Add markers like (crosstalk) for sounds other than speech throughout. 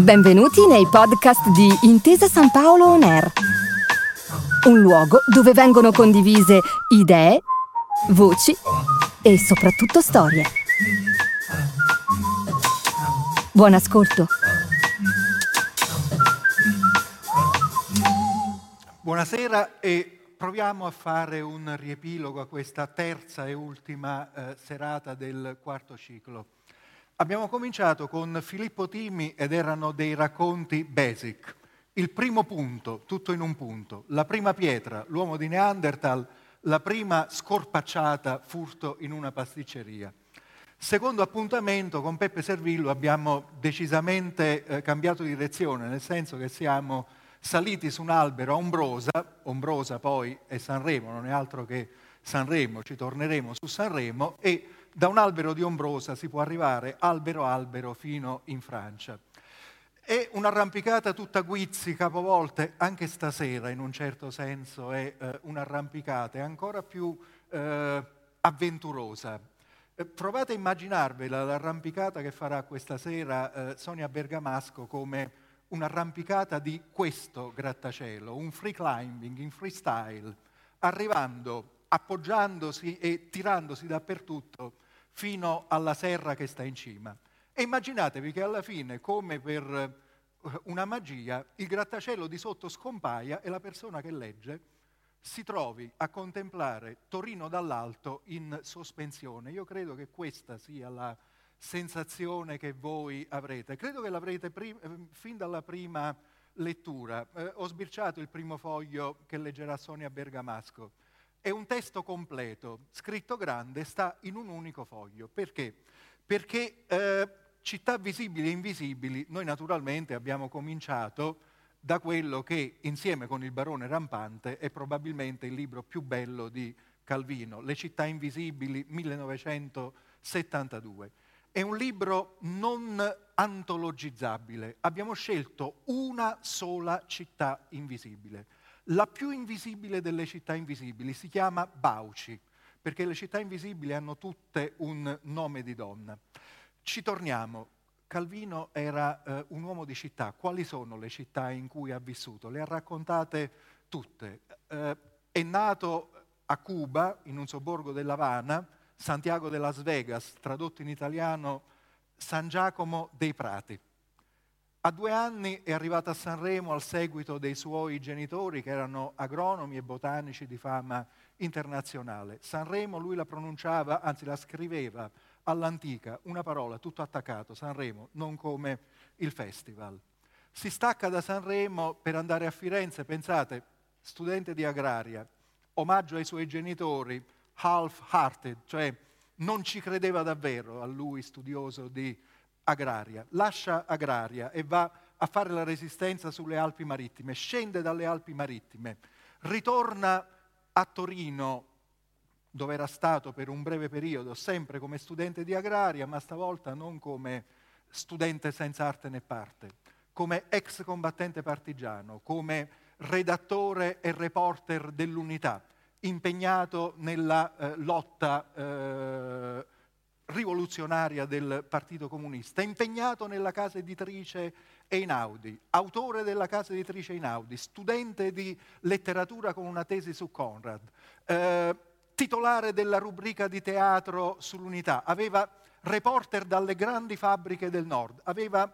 Benvenuti nei podcast di Intesa San Paolo On Air, un luogo dove vengono condivise idee, voci e soprattutto storie. Buon ascolto. Buonasera e proviamo a fare un riepilogo a questa terza e ultima eh, serata del quarto ciclo. Abbiamo cominciato con Filippo Timi ed erano dei racconti basic. Il primo punto, tutto in un punto, la prima pietra, l'uomo di Neanderthal, la prima scorpacciata, furto in una pasticceria. Secondo appuntamento con Peppe Servillo abbiamo decisamente eh, cambiato direzione, nel senso che siamo saliti su un albero a Ombrosa, Ombrosa poi è Sanremo, non è altro che Sanremo, ci torneremo su Sanremo e da un albero di ombrosa si può arrivare albero albero fino in Francia. È un'arrampicata tutta guizzi, capovolte, anche stasera in un certo senso è eh, un'arrampicata, ancora più eh, avventurosa. Eh, provate a immaginarvela l'arrampicata che farà questa sera eh, Sonia Bergamasco come un'arrampicata di questo grattacielo, un free climbing in freestyle, arrivando appoggiandosi e tirandosi dappertutto fino alla serra che sta in cima. E immaginatevi che alla fine, come per eh, una magia, il grattacielo di sotto scompaia e la persona che legge si trovi a contemplare Torino dall'alto in sospensione. Io credo che questa sia la sensazione che voi avrete. Credo che l'avrete prim- eh, fin dalla prima lettura. Eh, ho sbirciato il primo foglio che leggerà Sonia Bergamasco è un testo completo, scritto grande, sta in un unico foglio. Perché? Perché eh, città visibili e invisibili, noi naturalmente abbiamo cominciato da quello che insieme con il barone rampante è probabilmente il libro più bello di Calvino, Le città invisibili 1972. È un libro non antologizzabile, abbiamo scelto una sola città invisibile la più invisibile delle città invisibili si chiama Bauci, perché le città invisibili hanno tutte un nome di donna. Ci torniamo. Calvino era eh, un uomo di città. Quali sono le città in cui ha vissuto? Le ha raccontate tutte. Eh, è nato a Cuba, in un sobborgo dell'Havana, Santiago de Las Vegas, tradotto in italiano San Giacomo dei Prati. A due anni è arrivata a Sanremo al seguito dei suoi genitori che erano agronomi e botanici di fama internazionale. Sanremo lui la pronunciava, anzi la scriveva all'antica, una parola, tutto attaccato, Sanremo, non come il festival. Si stacca da Sanremo per andare a Firenze, pensate, studente di agraria, omaggio ai suoi genitori, half-hearted, cioè non ci credeva davvero a lui studioso di agraria, lascia agraria e va a fare la resistenza sulle Alpi Marittime, scende dalle Alpi Marittime, ritorna a Torino dove era stato per un breve periodo, sempre come studente di agraria, ma stavolta non come studente senza arte né parte, come ex combattente partigiano, come redattore e reporter dell'unità, impegnato nella eh, lotta eh, rivoluzionaria del Partito Comunista, impegnato nella casa editrice Einaudi, autore della casa editrice Einaudi, studente di letteratura con una tesi su Conrad, eh, titolare della rubrica di teatro sull'unità, aveva reporter dalle grandi fabbriche del nord, aveva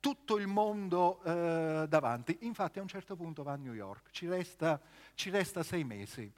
tutto il mondo eh, davanti. Infatti a un certo punto va a New York, ci resta, ci resta sei mesi.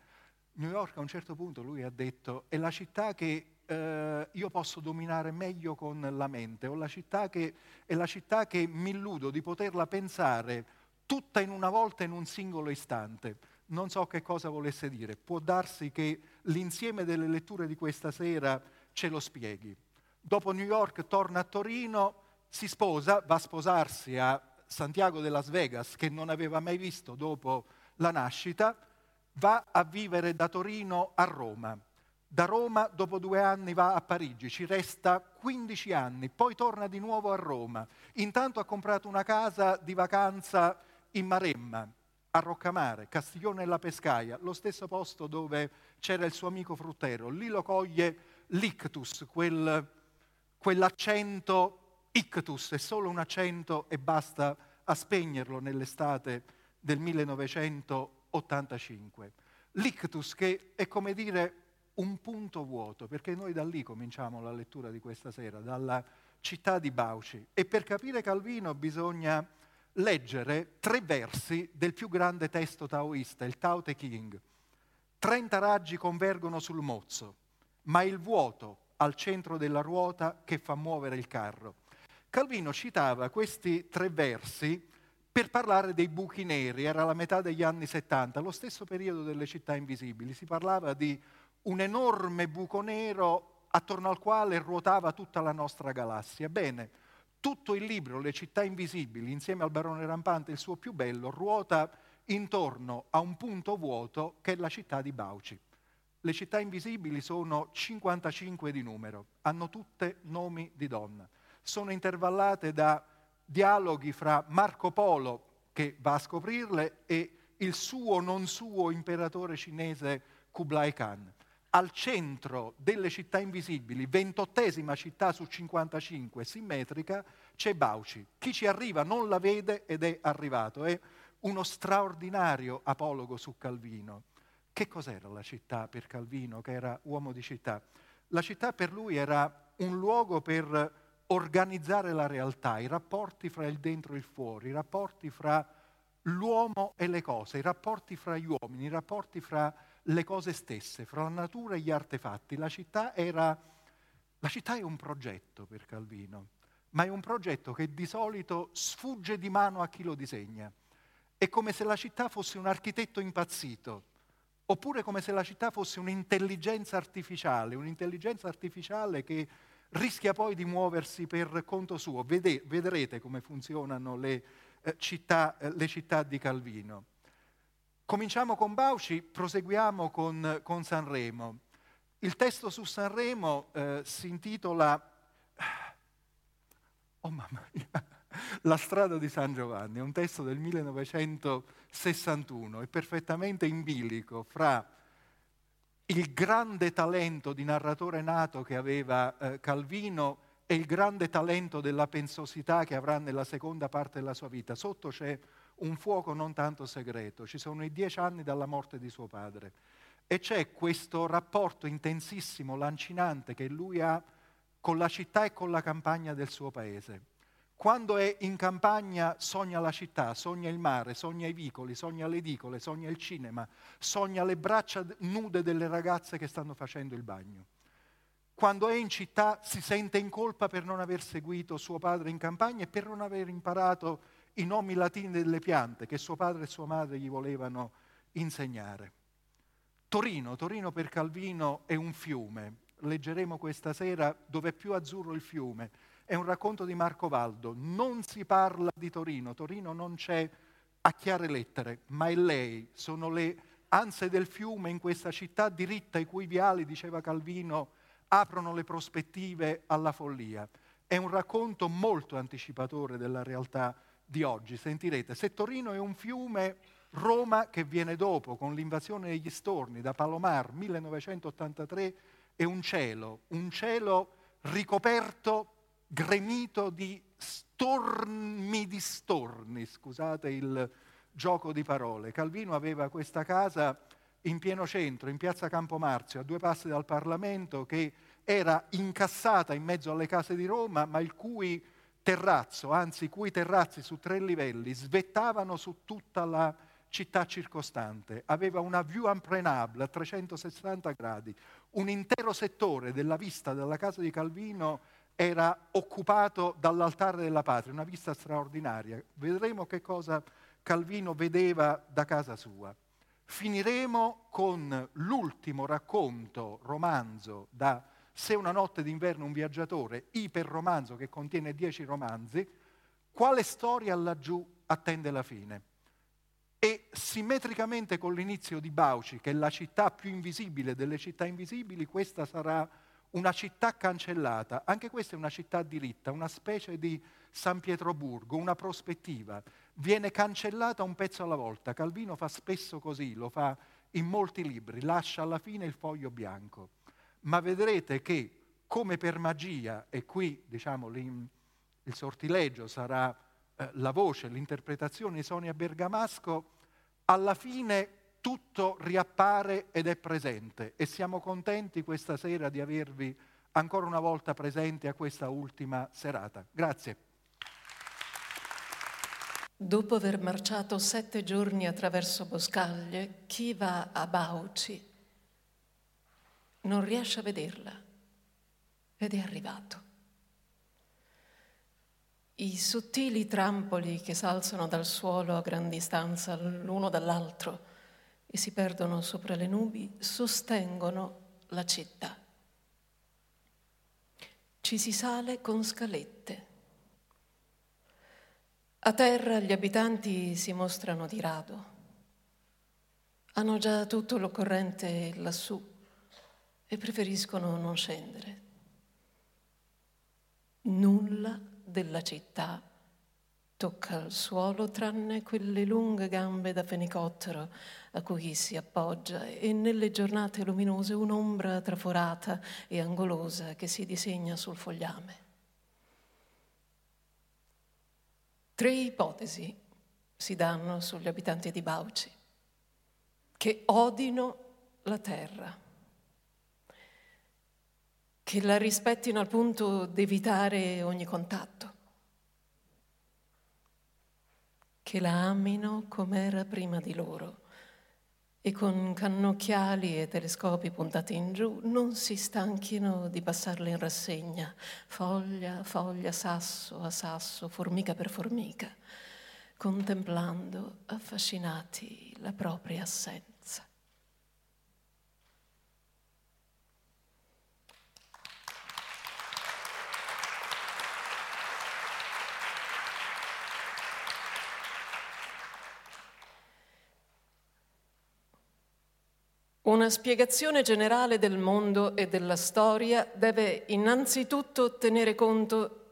New York a un certo punto lui ha detto è la città che eh, io posso dominare meglio con la mente, o la città che, è la città che mi illudo di poterla pensare tutta in una volta in un singolo istante. Non so che cosa volesse dire, può darsi che l'insieme delle letture di questa sera ce lo spieghi. Dopo New York torna a Torino, si sposa, va a sposarsi a Santiago de Las Vegas, che non aveva mai visto dopo la nascita, va a vivere da Torino a Roma da Roma dopo due anni va a Parigi, ci resta 15 anni, poi torna di nuovo a Roma. Intanto ha comprato una casa di vacanza in Maremma, a Roccamare, Castiglione della Pescaia, lo stesso posto dove c'era il suo amico fruttero. Lì lo coglie l'ictus, quel, quell'accento ictus è solo un accento e basta a spegnerlo nell'estate del 1985. L'ictus che è come dire un punto vuoto, perché noi da lì cominciamo la lettura di questa sera, dalla città di Bauci. E per capire Calvino bisogna leggere tre versi del più grande testo taoista, il Tao Te Ching. Trenta raggi convergono sul mozzo, ma il vuoto al centro della ruota che fa muovere il carro. Calvino citava questi tre versi per parlare dei buchi neri, era la metà degli anni 70, lo stesso periodo delle città invisibili. Si parlava di un enorme buco nero attorno al quale ruotava tutta la nostra galassia. Bene, tutto il libro, Le città invisibili, insieme al barone rampante, il suo più bello, ruota intorno a un punto vuoto che è la città di Bauci. Le città invisibili sono 55 di numero, hanno tutte nomi di donna. Sono intervallate da dialoghi fra Marco Polo, che va a scoprirle, e il suo non suo imperatore cinese Kublai Khan al centro delle città invisibili, ventottesima città su 55, simmetrica, c'è Bauci. Chi ci arriva non la vede ed è arrivato. È uno straordinario apologo su Calvino. Che cos'era la città per Calvino, che era uomo di città? La città per lui era un luogo per organizzare la realtà, i rapporti fra il dentro e il fuori, i rapporti fra l'uomo e le cose, i rapporti fra gli uomini, i rapporti fra le cose stesse, fra la natura e gli artefatti. La città, era, la città è un progetto per Calvino, ma è un progetto che di solito sfugge di mano a chi lo disegna. È come se la città fosse un architetto impazzito, oppure come se la città fosse un'intelligenza artificiale, un'intelligenza artificiale che rischia poi di muoversi per conto suo. Vede, vedrete come funzionano le, eh, città, eh, le città di Calvino. Cominciamo con Bauci, proseguiamo con, con Sanremo. Il testo su Sanremo eh, si intitola (sighs) Oh mamma mia, (laughs) La strada di San Giovanni, è un testo del 1961, è perfettamente in bilico fra il grande talento di narratore nato che aveva eh, Calvino e il grande talento della pensosità che avrà nella seconda parte della sua vita. Sotto c'è un fuoco non tanto segreto, ci sono i dieci anni dalla morte di suo padre e c'è questo rapporto intensissimo, lancinante che lui ha con la città e con la campagna del suo paese. Quando è in campagna sogna la città, sogna il mare, sogna i vicoli, sogna le edicole, sogna il cinema, sogna le braccia nude delle ragazze che stanno facendo il bagno. Quando è in città si sente in colpa per non aver seguito suo padre in campagna e per non aver imparato i nomi latini delle piante che suo padre e sua madre gli volevano insegnare. Torino, Torino per Calvino è un fiume, leggeremo questa sera dove è più azzurro il fiume, è un racconto di Marco Valdo, non si parla di Torino, Torino non c'è a chiare lettere, ma è lei, sono le anse del fiume in questa città diritta i cui viali, diceva Calvino, aprono le prospettive alla follia. È un racconto molto anticipatore della realtà di oggi. Sentirete, se Torino è un fiume, Roma che viene dopo con l'invasione degli storni da Palomar 1983 è un cielo, un cielo ricoperto, gremito di stormi di storni, scusate il gioco di parole. Calvino aveva questa casa in pieno centro, in piazza Campomarzio, a due passi dal Parlamento, che era incassata in mezzo alle case di Roma, ma il cui terrazzo, anzi i cui terrazzi su tre livelli svettavano su tutta la città circostante. Aveva una view imprenable a 360 gradi. Un intero settore della vista della casa di Calvino era occupato dall'altare della patria, una vista straordinaria. Vedremo che cosa Calvino vedeva da casa sua. Finiremo con l'ultimo racconto, romanzo da se una notte d'inverno un viaggiatore, iperromanzo che contiene dieci romanzi, quale storia laggiù attende la fine? E simmetricamente con l'inizio di Bauci, che è la città più invisibile delle città invisibili, questa sarà una città cancellata. Anche questa è una città diritta, una specie di San Pietroburgo, una prospettiva. Viene cancellata un pezzo alla volta. Calvino fa spesso così, lo fa in molti libri, lascia alla fine il foglio bianco ma vedrete che come per magia, e qui diciamo il sortileggio, sarà eh, la voce, l'interpretazione di Sonia Bergamasco, alla fine tutto riappare ed è presente e siamo contenti questa sera di avervi ancora una volta presenti a questa ultima serata. Grazie. Dopo aver marciato sette giorni attraverso boscaglie, chi va a Bauci non riesce a vederla ed è arrivato. I sottili trampoli che s'alzano dal suolo a gran distanza l'uno dall'altro e si perdono sopra le nubi sostengono la città. Ci si sale con scalette. A terra gli abitanti si mostrano di rado. Hanno già tutto l'occorrente lassù e preferiscono non scendere. Nulla della città tocca il suolo tranne quelle lunghe gambe da fenicottero a cui si appoggia e nelle giornate luminose un'ombra traforata e angolosa che si disegna sul fogliame. Tre ipotesi si danno sugli abitanti di Bauci, che odino la terra, che la rispettino al punto di evitare ogni contatto, che la amino come era prima di loro e con cannocchiali e telescopi puntati in giù non si stanchino di passarle in rassegna, foglia, foglia, sasso a sasso, formica per formica, contemplando affascinati la propria assenza. Una spiegazione generale del mondo e della storia deve innanzitutto tenere conto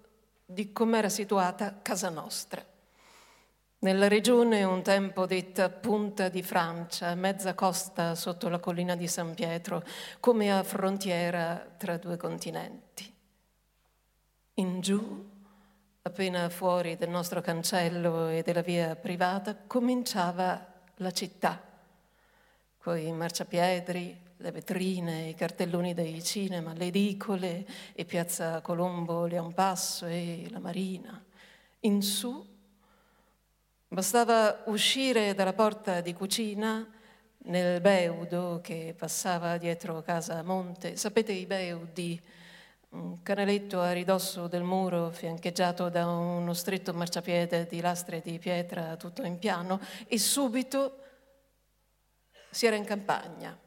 di com'era situata casa nostra. Nella regione un tempo detta Punta di Francia, mezza costa sotto la collina di San Pietro, come a frontiera tra due continenti. In giù, appena fuori del nostro cancello e della via privata, cominciava la città coi marciapiedri, le vetrine, i cartelloni dei cinema, le edicole e Piazza Colombo, Leonpasso e la Marina. In su bastava uscire dalla porta di cucina nel beudo che passava dietro casa Monte. Sapete i beudi? Un canaletto a ridosso del muro fiancheggiato da uno stretto marciapiede di lastre di pietra tutto in piano e subito si era in campagna,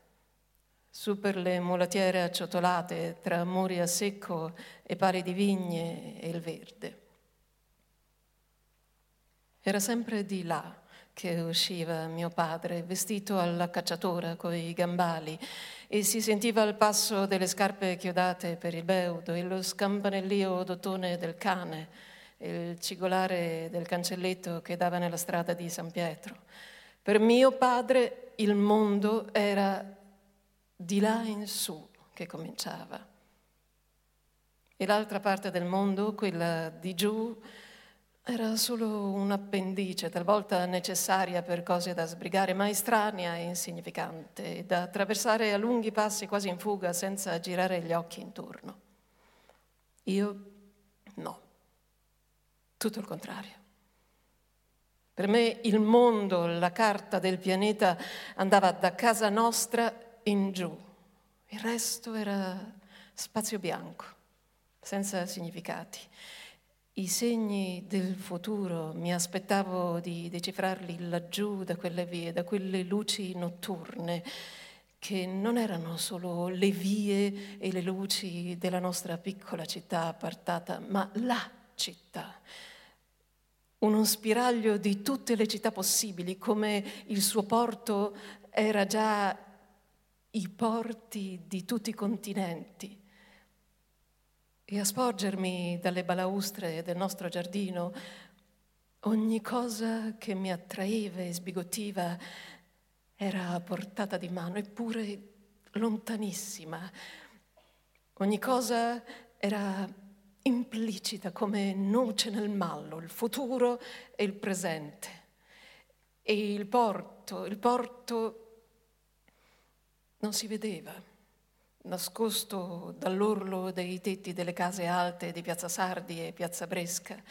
su per le mulattiere acciottolate tra muri a secco e pari di vigne e il verde. Era sempre di là che usciva mio padre, vestito alla cacciatora coi gambali, e si sentiva il passo delle scarpe chiodate per il beudo e lo scampanellio d'ottone del cane e il cigolare del cancelletto che dava nella strada di San Pietro. Per mio padre il mondo era di là in su che cominciava. E l'altra parte del mondo, quella di giù, era solo un'appendice, talvolta necessaria per cose da sbrigare, ma estranea e insignificante, da attraversare a lunghi passi quasi in fuga senza girare gli occhi intorno. Io no, tutto il contrario. Per me il mondo, la carta del pianeta andava da casa nostra in giù. Il resto era spazio bianco, senza significati. I segni del futuro mi aspettavo di decifrarli laggiù da quelle vie, da quelle luci notturne che non erano solo le vie e le luci della nostra piccola città appartata, ma la città uno spiraglio di tutte le città possibili, come il suo porto era già i porti di tutti i continenti. E a sporgermi dalle balaustre del nostro giardino, ogni cosa che mi attraeva e sbigottiva era a portata di mano, eppure lontanissima. Ogni cosa era implicita come noce nel mallo, il futuro e il presente. E il porto, il porto non si vedeva, nascosto dall'orlo dei tetti delle case alte di Piazza Sardi e Piazza Bresca,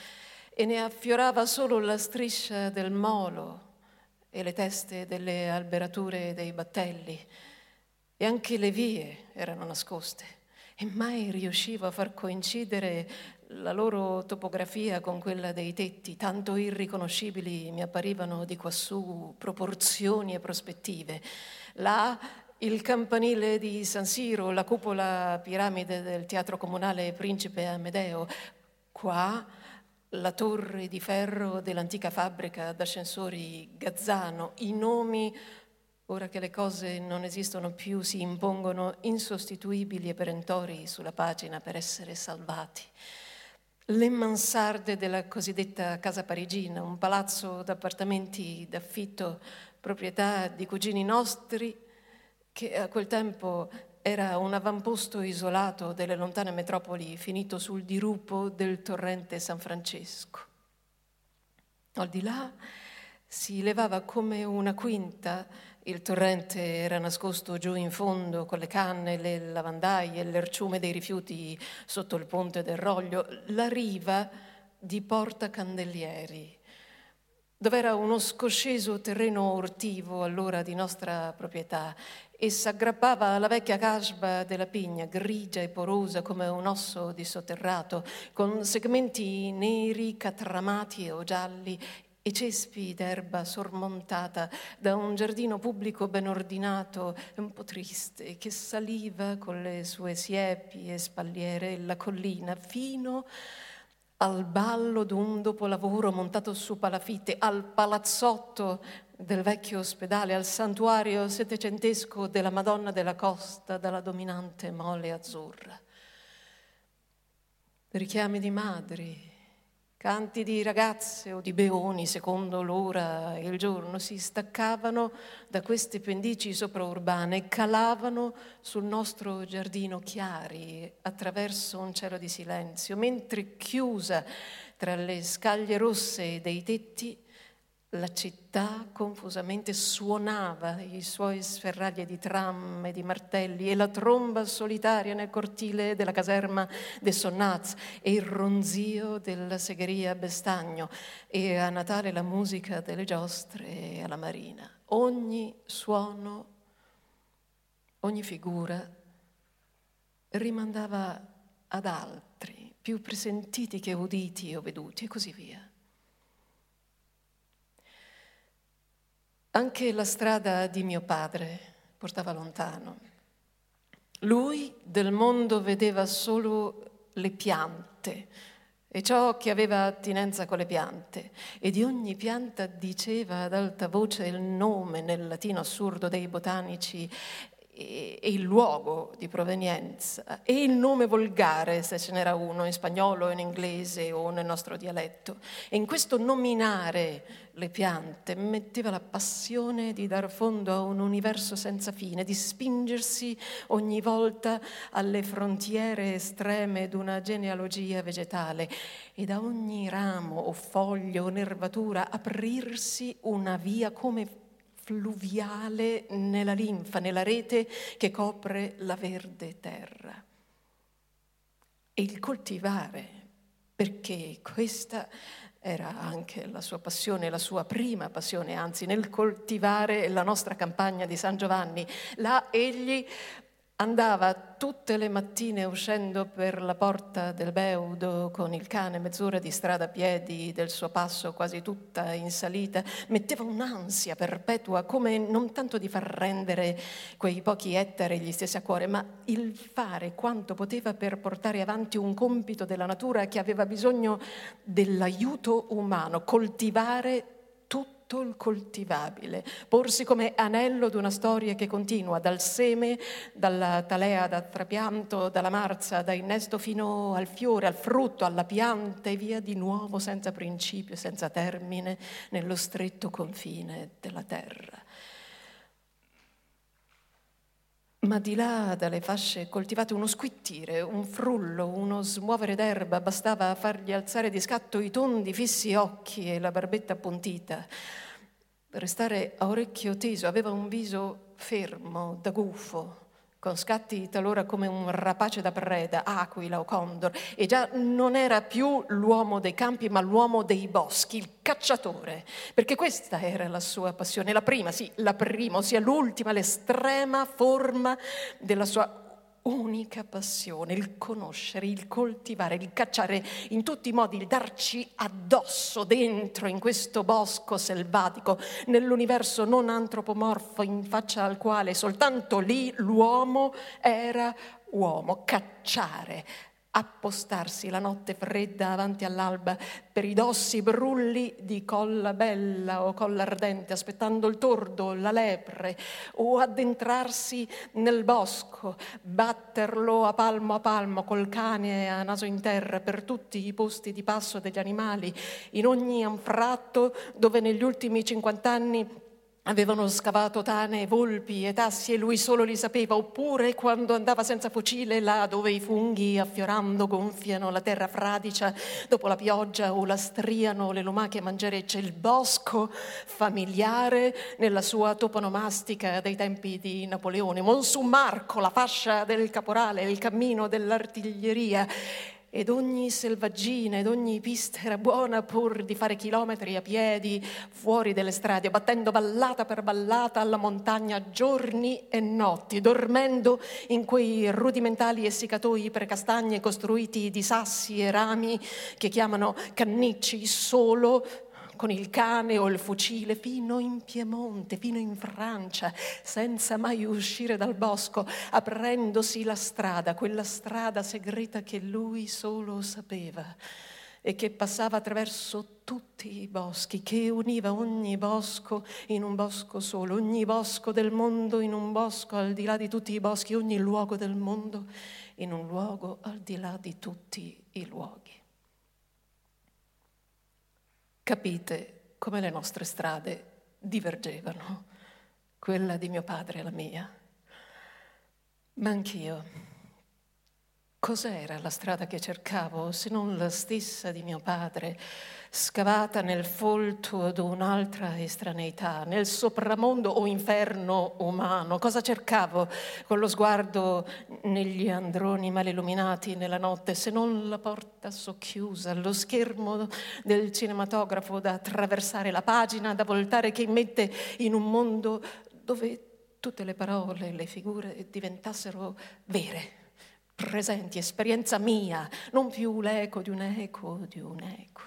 e ne affiorava solo la striscia del molo e le teste delle alberature dei battelli, e anche le vie erano nascoste e mai riuscivo a far coincidere la loro topografia con quella dei tetti, tanto irriconoscibili mi apparivano di quassù proporzioni e prospettive. Là il campanile di San Siro, la cupola piramide del teatro comunale Principe Amedeo, qua la torre di ferro dell'antica fabbrica d'ascensori Gazzano, i nomi Ora che le cose non esistono più, si impongono insostituibili e perentori sulla pagina per essere salvati. Le mansarde della cosiddetta casa parigina, un palazzo d'appartamenti d'affitto, proprietà di cugini nostri, che a quel tempo era un avamposto isolato delle lontane metropoli finito sul dirupo del torrente San Francesco. Al di là si levava come una quinta il torrente era nascosto giù in fondo con le canne, le lavandaie, l'erciume dei rifiuti sotto il ponte del Roglio, la riva di Porta Candelieri, dove era uno scosceso terreno ortivo allora di nostra proprietà e s'aggrappava alla vecchia casba della pigna, grigia e porosa come un osso dissoterrato, con segmenti neri, catramati o gialli e cespi d'erba sormontata da un giardino pubblico ben ordinato un po' triste che saliva con le sue siepi e spalliere la collina fino al ballo d'un dopolavoro montato su palafitte, al palazzotto del vecchio ospedale, al santuario settecentesco della Madonna della Costa dalla dominante mole azzurra. Richiami di madri, Canti di ragazze o di beoni, secondo l'ora e il giorno, si staccavano da queste pendici sopraurbane e calavano sul nostro giardino chiari attraverso un cielo di silenzio, mentre chiusa tra le scaglie rosse dei tetti la città confusamente suonava i suoi sferragli di tram e di martelli e la tromba solitaria nel cortile della caserma de Sonnaz e il ronzio della segheria Bestagno e a Natale la musica delle giostre alla marina. Ogni suono, ogni figura rimandava ad altri, più presentiti che uditi o veduti e così via. Anche la strada di mio padre portava lontano. Lui del mondo vedeva solo le piante e ciò che aveva attinenza con le piante e di ogni pianta diceva ad alta voce il nome nel latino assurdo dei botanici e il luogo di provenienza e il nome volgare, se ce n'era uno, in spagnolo, in inglese o nel nostro dialetto. E in questo nominare le piante metteva la passione di dar fondo a un universo senza fine, di spingersi ogni volta alle frontiere estreme d'una genealogia vegetale e da ogni ramo o foglio o nervatura aprirsi una via come fluviale nella linfa, nella rete che copre la verde terra. E il coltivare, perché questa era anche la sua passione, la sua prima passione, anzi nel coltivare la nostra campagna di San Giovanni. Là egli andava tutte le mattine uscendo per la porta del Beudo con il cane mezz'ora di strada a piedi del suo passo quasi tutta in salita, metteva un'ansia perpetua come non tanto di far rendere quei pochi ettari gli stessi a cuore, ma il fare quanto poteva per portare avanti un compito della natura che aveva bisogno dell'aiuto umano, coltivare tutto il coltivabile, porsi come anello di una storia che continua dal seme, dalla talea da trapianto, dalla marza, da innesto fino al fiore, al frutto, alla pianta e via di nuovo senza principio, senza termine, nello stretto confine della terra. Ma di là dalle fasce coltivate uno squittire, un frullo, uno smuovere d'erba, bastava fargli alzare di scatto i tondi fissi occhi e la barbetta appuntita. Restare a orecchio teso, aveva un viso fermo, da gufo, con scatti talora come un rapace da preda, aquila o condor, e già non era più l'uomo dei campi, ma l'uomo dei boschi, il cacciatore, perché questa era la sua passione, la prima, sì, la prima, ossia l'ultima, l'estrema forma della sua unica passione, il conoscere, il coltivare, il cacciare in tutti i modi, il darci addosso dentro in questo bosco selvatico, nell'universo non antropomorfo in faccia al quale soltanto lì l'uomo era uomo, cacciare, appostarsi la notte fredda avanti all'alba per i dossi brulli di colla bella o colla ardente, aspettando il tordo, la lepre, o addentrarsi nel bosco, batterlo a palmo a palmo col cane a naso in terra per tutti i posti di passo degli animali, in ogni anfratto dove negli ultimi cinquant'anni Avevano scavato tane, volpi e tassi e lui solo li sapeva, oppure quando andava senza fucile là dove i funghi affiorando gonfiano la terra fradicia dopo la pioggia o la striano le lumache mangerecce, il bosco familiare nella sua toponomastica dei tempi di Napoleone, Monsu Marco, la fascia del caporale, il cammino dell'artiglieria ed ogni selvaggina ed ogni pista era buona pur di fare chilometri a piedi fuori delle strade, battendo ballata per ballata alla montagna giorni e notti, dormendo in quei rudimentali essiccatoi per castagne costruiti di sassi e rami che chiamano cannicci solo con il cane o il fucile fino in Piemonte, fino in Francia, senza mai uscire dal bosco, aprendosi la strada, quella strada segreta che lui solo sapeva e che passava attraverso tutti i boschi, che univa ogni bosco in un bosco solo, ogni bosco del mondo in un bosco al di là di tutti i boschi, ogni luogo del mondo in un luogo al di là di tutti i luoghi. Capite come le nostre strade divergevano, quella di mio padre e la mia. Ma anch'io, cos'era la strada che cercavo se non la stessa di mio padre? scavata nel folto d'un'altra estraneità, nel sopramondo o inferno umano. Cosa cercavo con lo sguardo negli androni malilluminati nella notte, se non la porta socchiusa, lo schermo del cinematografo da attraversare la pagina, da voltare che immette in un mondo dove tutte le parole, le figure diventassero vere presenti, esperienza mia, non più l'eco di un eco di un eco.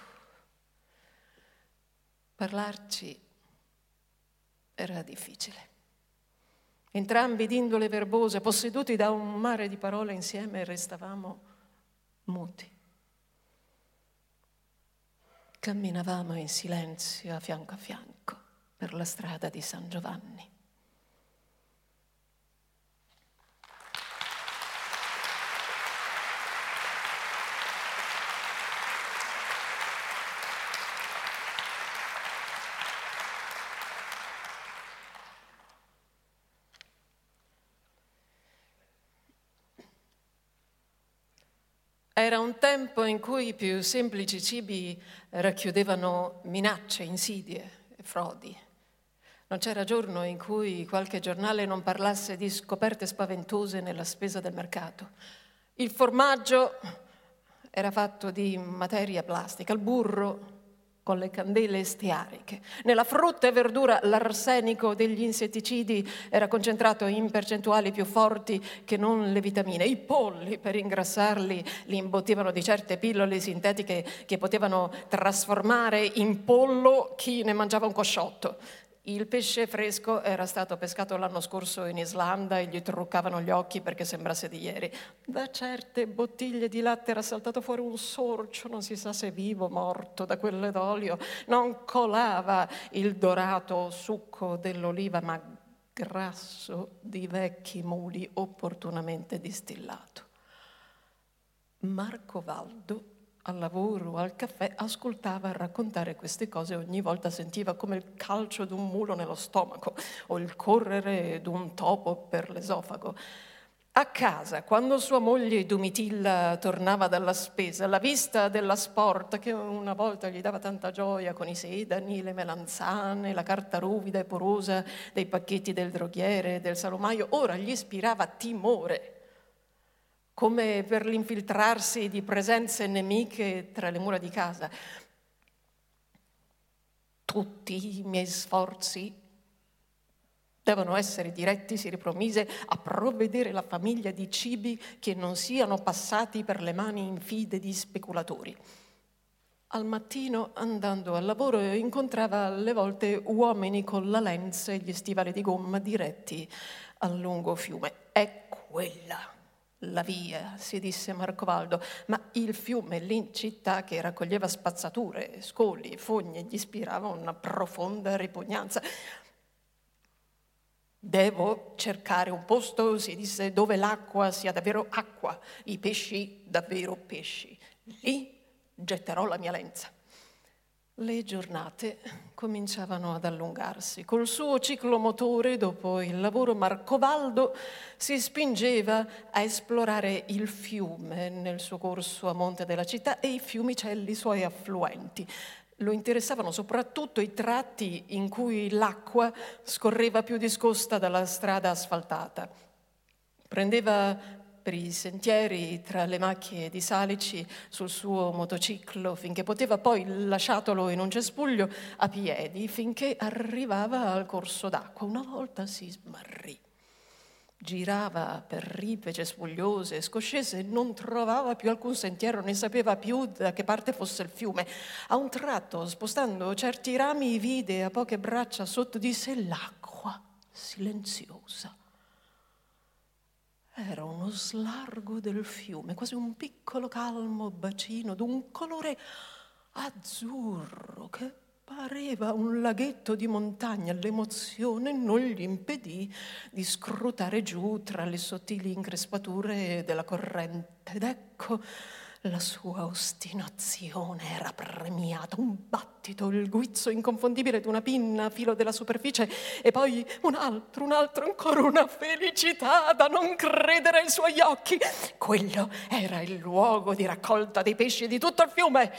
Parlarci era difficile. Entrambi d'indole verbose, posseduti da un mare di parole insieme, restavamo muti. Camminavamo in silenzio a fianco a fianco per la strada di San Giovanni. Era un tempo in cui i più semplici cibi racchiudevano minacce, insidie e frodi. Non c'era giorno in cui qualche giornale non parlasse di scoperte spaventose nella spesa del mercato. Il formaggio era fatto di materia plastica, il burro con le candele steariche. Nella frutta e verdura l'arsenico degli insetticidi era concentrato in percentuali più forti che non le vitamine. I polli, per ingrassarli, li imbottivano di certe pillole sintetiche che potevano trasformare in pollo chi ne mangiava un cosciotto. Il pesce fresco era stato pescato l'anno scorso in Islanda e gli truccavano gli occhi perché sembrasse di ieri. Da certe bottiglie di latte era saltato fuori un sorcio, non si sa se vivo o morto, da quelle d'olio. Non colava il dorato succo dell'oliva, ma grasso di vecchi muli opportunamente distillato. Marco Valdo al lavoro, al caffè, ascoltava raccontare queste cose, ogni volta sentiva come il calcio di un mulo nello stomaco o il correre di un topo per l'esofago. A casa, quando sua moglie Domitilla tornava dalla spesa, la vista della sport che una volta gli dava tanta gioia con i sedani, le melanzane, la carta ruvida e porosa dei pacchetti del droghiere e del salomaio, ora gli ispirava timore, come per l'infiltrarsi di presenze nemiche tra le mura di casa. Tutti i miei sforzi devono essere diretti, si ripromise, a provvedere la famiglia di cibi che non siano passati per le mani infide di speculatori. Al mattino, andando al lavoro, incontrava alle volte uomini con la lenza e gli stivali di gomma diretti al lungo fiume. È quella la via, si disse Marcovaldo, ma il fiume lì in città che raccoglieva spazzature, scoli, fogne, gli ispirava una profonda ripugnanza. Devo cercare un posto, si disse, dove l'acqua sia davvero acqua, i pesci davvero pesci. Lì getterò la mia lenza. Le giornate cominciavano ad allungarsi. Col suo ciclomotore, dopo il lavoro, Marcovaldo si spingeva a esplorare il fiume nel suo corso a monte della città e i fiumicelli suoi affluenti. Lo interessavano soprattutto i tratti in cui l'acqua scorreva più discosta dalla strada asfaltata. Prendeva per i sentieri tra le macchie di salici sul suo motociclo finché poteva poi lasciatolo in un cespuglio a piedi finché arrivava al corso d'acqua. Una volta si smarrì girava per ripe cespugliose scoscese non trovava più alcun sentiero, ne sapeva più da che parte fosse il fiume. A un tratto, spostando certi rami, vide a poche braccia sotto di sé l'acqua silenziosa. Era uno slargo del fiume, quasi un piccolo calmo bacino d'un colore azzurro che Pareva un laghetto di montagna, l'emozione non gli impedì di scrutare giù tra le sottili increspature della corrente. Ed ecco la sua ostinazione era premiata, un battito, il guizzo inconfondibile di una pinna a filo della superficie e poi un altro, un altro, ancora una felicità da non credere ai suoi occhi. Quello era il luogo di raccolta dei pesci di tutto il fiume.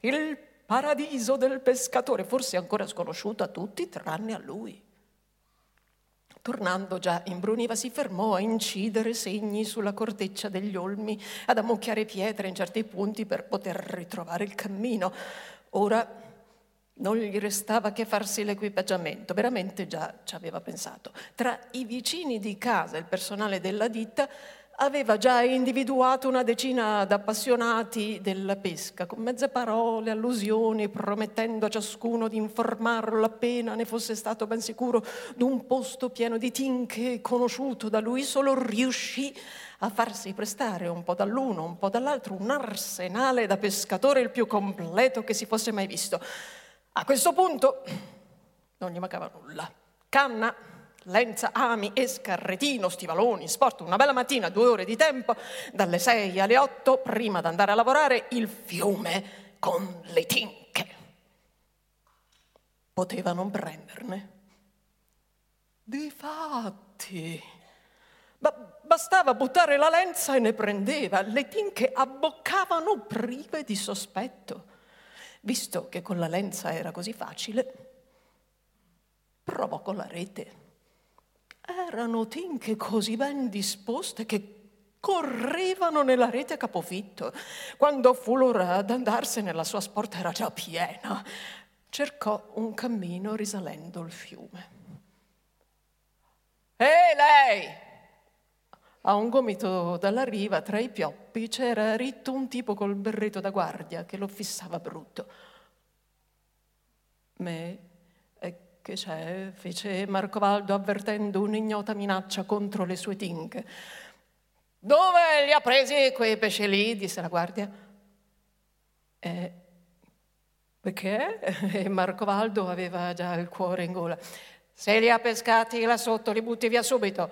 Il paradiso del pescatore, forse ancora sconosciuto a tutti tranne a lui. Tornando già in Bruniva si fermò a incidere segni sulla corteccia degli olmi, ad ammucchiare pietre in certi punti per poter ritrovare il cammino. Ora non gli restava che farsi l'equipaggiamento, veramente già ci aveva pensato. Tra i vicini di casa e il personale della ditta aveva già individuato una decina d'appassionati della pesca, con mezze parole, allusioni, promettendo a ciascuno di informarlo appena ne fosse stato ben sicuro d'un posto pieno di tinche conosciuto da lui, solo riuscì a farsi prestare un po' dall'uno, un po' dall'altro, un arsenale da pescatore il più completo che si fosse mai visto. A questo punto non gli mancava nulla. Canna, Lenza, ami, esca, retino, stivaloni, sport, una bella mattina, due ore di tempo, dalle sei alle otto, prima di andare a lavorare, il fiume con le tinche. Poteva non prenderne. Difatti, ba- bastava buttare la lenza e ne prendeva. Le tinche abboccavano prive di sospetto. Visto che con la lenza era così facile, provò con la rete erano tinche così ben disposte che correvano nella rete a capofitto. Quando fu l'ora d'andarsene la sua sporta era già piena. Cercò un cammino risalendo il fiume. Ehi lei! A un gomito dalla riva, tra i pioppi, c'era ritto un tipo col berretto da guardia che lo fissava brutto. Me che c'è? fece Marcovaldo avvertendo un'ignota minaccia contro le sue tinche. Dove li ha presi quei pesci lì? disse la guardia. Eh, perché? (laughs) E Marcovaldo aveva già il cuore in gola. Se li ha pescati là sotto, li butti via subito.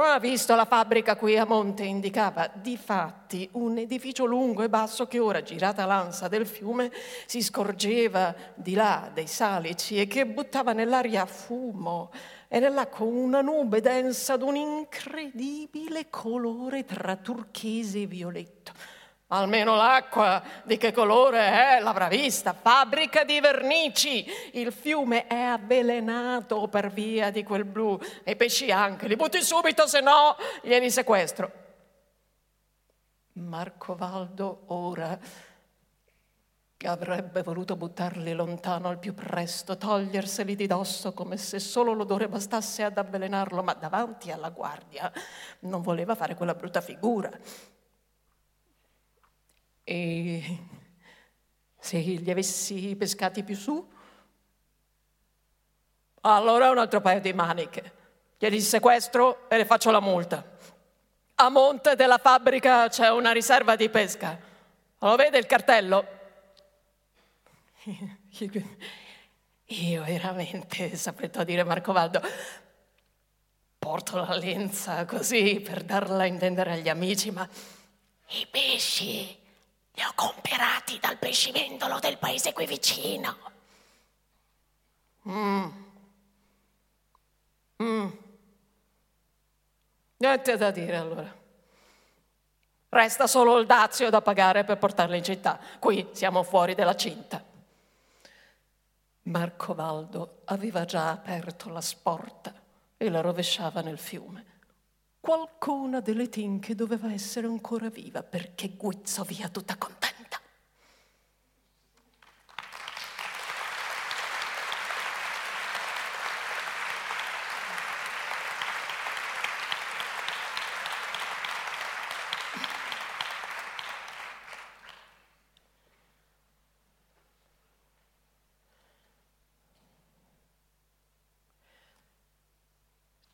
Ha visto la fabbrica qui a monte indicava difatti un edificio lungo e basso che ora, girata l'ansa del fiume, si scorgeva di là dei salici e che buttava nell'aria fumo e nell'acqua una nube densa d'un incredibile colore tra turchese e violetto. Almeno l'acqua di che colore è? L'avrà vista. Fabbrica di vernici. Il fiume è avvelenato per via di quel blu. E i pesci anche. Li butti subito, se no glieli sequestro. Marco Valdo ora avrebbe voluto buttarli lontano al più presto, toglierseli di dosso come se solo l'odore bastasse ad avvelenarlo, ma davanti alla guardia non voleva fare quella brutta figura. E se li avessi pescati più su? Allora un altro paio di maniche. Glieli sequestro e le faccio la multa. A monte della fabbrica c'è una riserva di pesca. Lo vede il cartello? Io veramente, sapretò dire Marco Valdo, porto la lenza così per darla a intendere agli amici, ma i pesci li ho comprati dal pescivendolo del paese qui vicino. Mm. Mm. Niente da dire allora. Resta solo il dazio da pagare per portarli in città. Qui siamo fuori della cinta. Marco Valdo aveva già aperto la sporta e la rovesciava nel fiume. Qualcuna delle tinche doveva essere ancora viva perché guizzò via tutta contenta.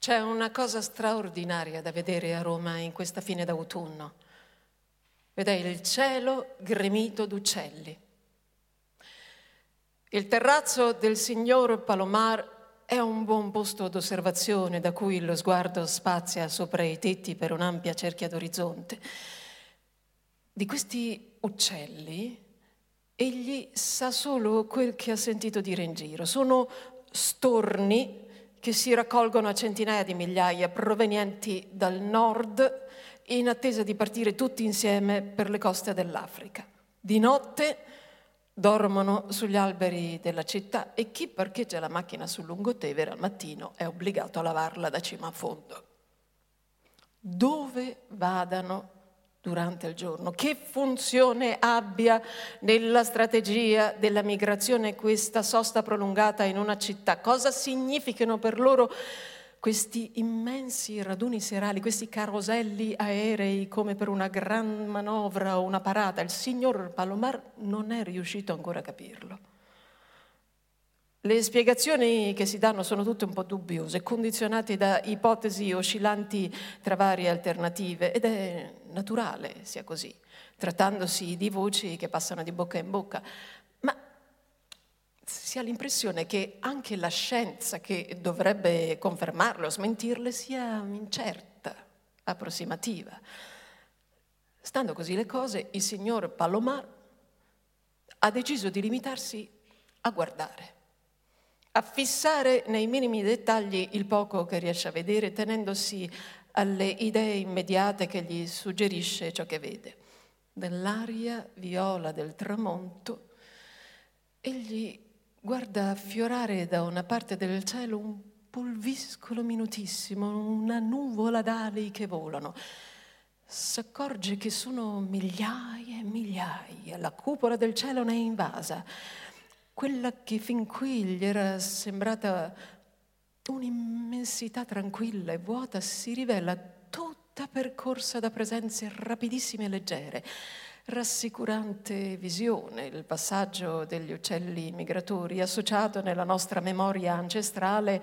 C'è una cosa straordinaria da vedere a Roma in questa fine d'autunno. Ed è il cielo gremito d'uccelli. Il terrazzo del signor Palomar è un buon posto d'osservazione da cui lo sguardo spazia sopra i tetti per un'ampia cerchia d'orizzonte. Di questi uccelli egli sa solo quel che ha sentito dire in giro. Sono storni che si raccolgono a centinaia di migliaia provenienti dal nord in attesa di partire tutti insieme per le coste dell'Africa. Di notte dormono sugli alberi della città e chi parcheggia la macchina sul lungotevere al mattino è obbligato a lavarla da cima a fondo. Dove vadano durante il giorno, che funzione abbia nella strategia della migrazione questa sosta prolungata in una città, cosa significano per loro questi immensi raduni serali, questi caroselli aerei come per una gran manovra o una parata. Il signor Palomar non è riuscito ancora a capirlo. Le spiegazioni che si danno sono tutte un po' dubbiose, condizionate da ipotesi oscillanti tra varie alternative ed è naturale sia così, trattandosi di voci che passano di bocca in bocca. Ma si ha l'impressione che anche la scienza che dovrebbe confermarle o smentirle sia incerta, approssimativa. Stando così le cose, il signor Palomar ha deciso di limitarsi a guardare a fissare nei minimi dettagli il poco che riesce a vedere, tenendosi alle idee immediate che gli suggerisce ciò che vede. Nell'aria viola del tramonto, egli guarda affiorare da una parte del cielo un pulviscolo minutissimo, una nuvola d'ali che volano. S'accorge che sono migliaia e migliaia, la cupola del cielo ne è invasa quella che fin qui gli era sembrata un'immensità tranquilla e vuota si rivela tutta percorsa da presenze rapidissime e leggere. Rassicurante visione, il passaggio degli uccelli migratori associato nella nostra memoria ancestrale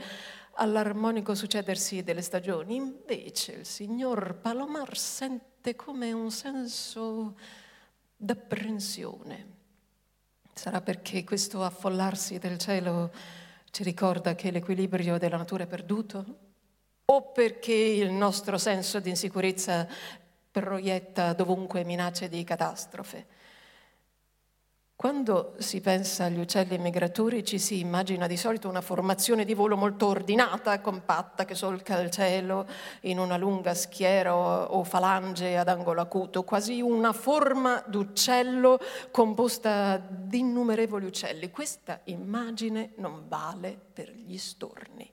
all'armonico succedersi delle stagioni. Invece il signor Palomar sente come un senso d'apprensione Sarà perché questo affollarsi del cielo ci ricorda che l'equilibrio della natura è perduto? o perché il nostro senso di insicurezza proietta dovunque minacce di catastrofe. Quando si pensa agli uccelli migratori ci si immagina di solito una formazione di volo molto ordinata, compatta, che solca il cielo in una lunga schiera o, falange ad angolo acuto, quasi una forma d'uccello composta di innumerevoli uccelli. Questa immagine non vale per gli storni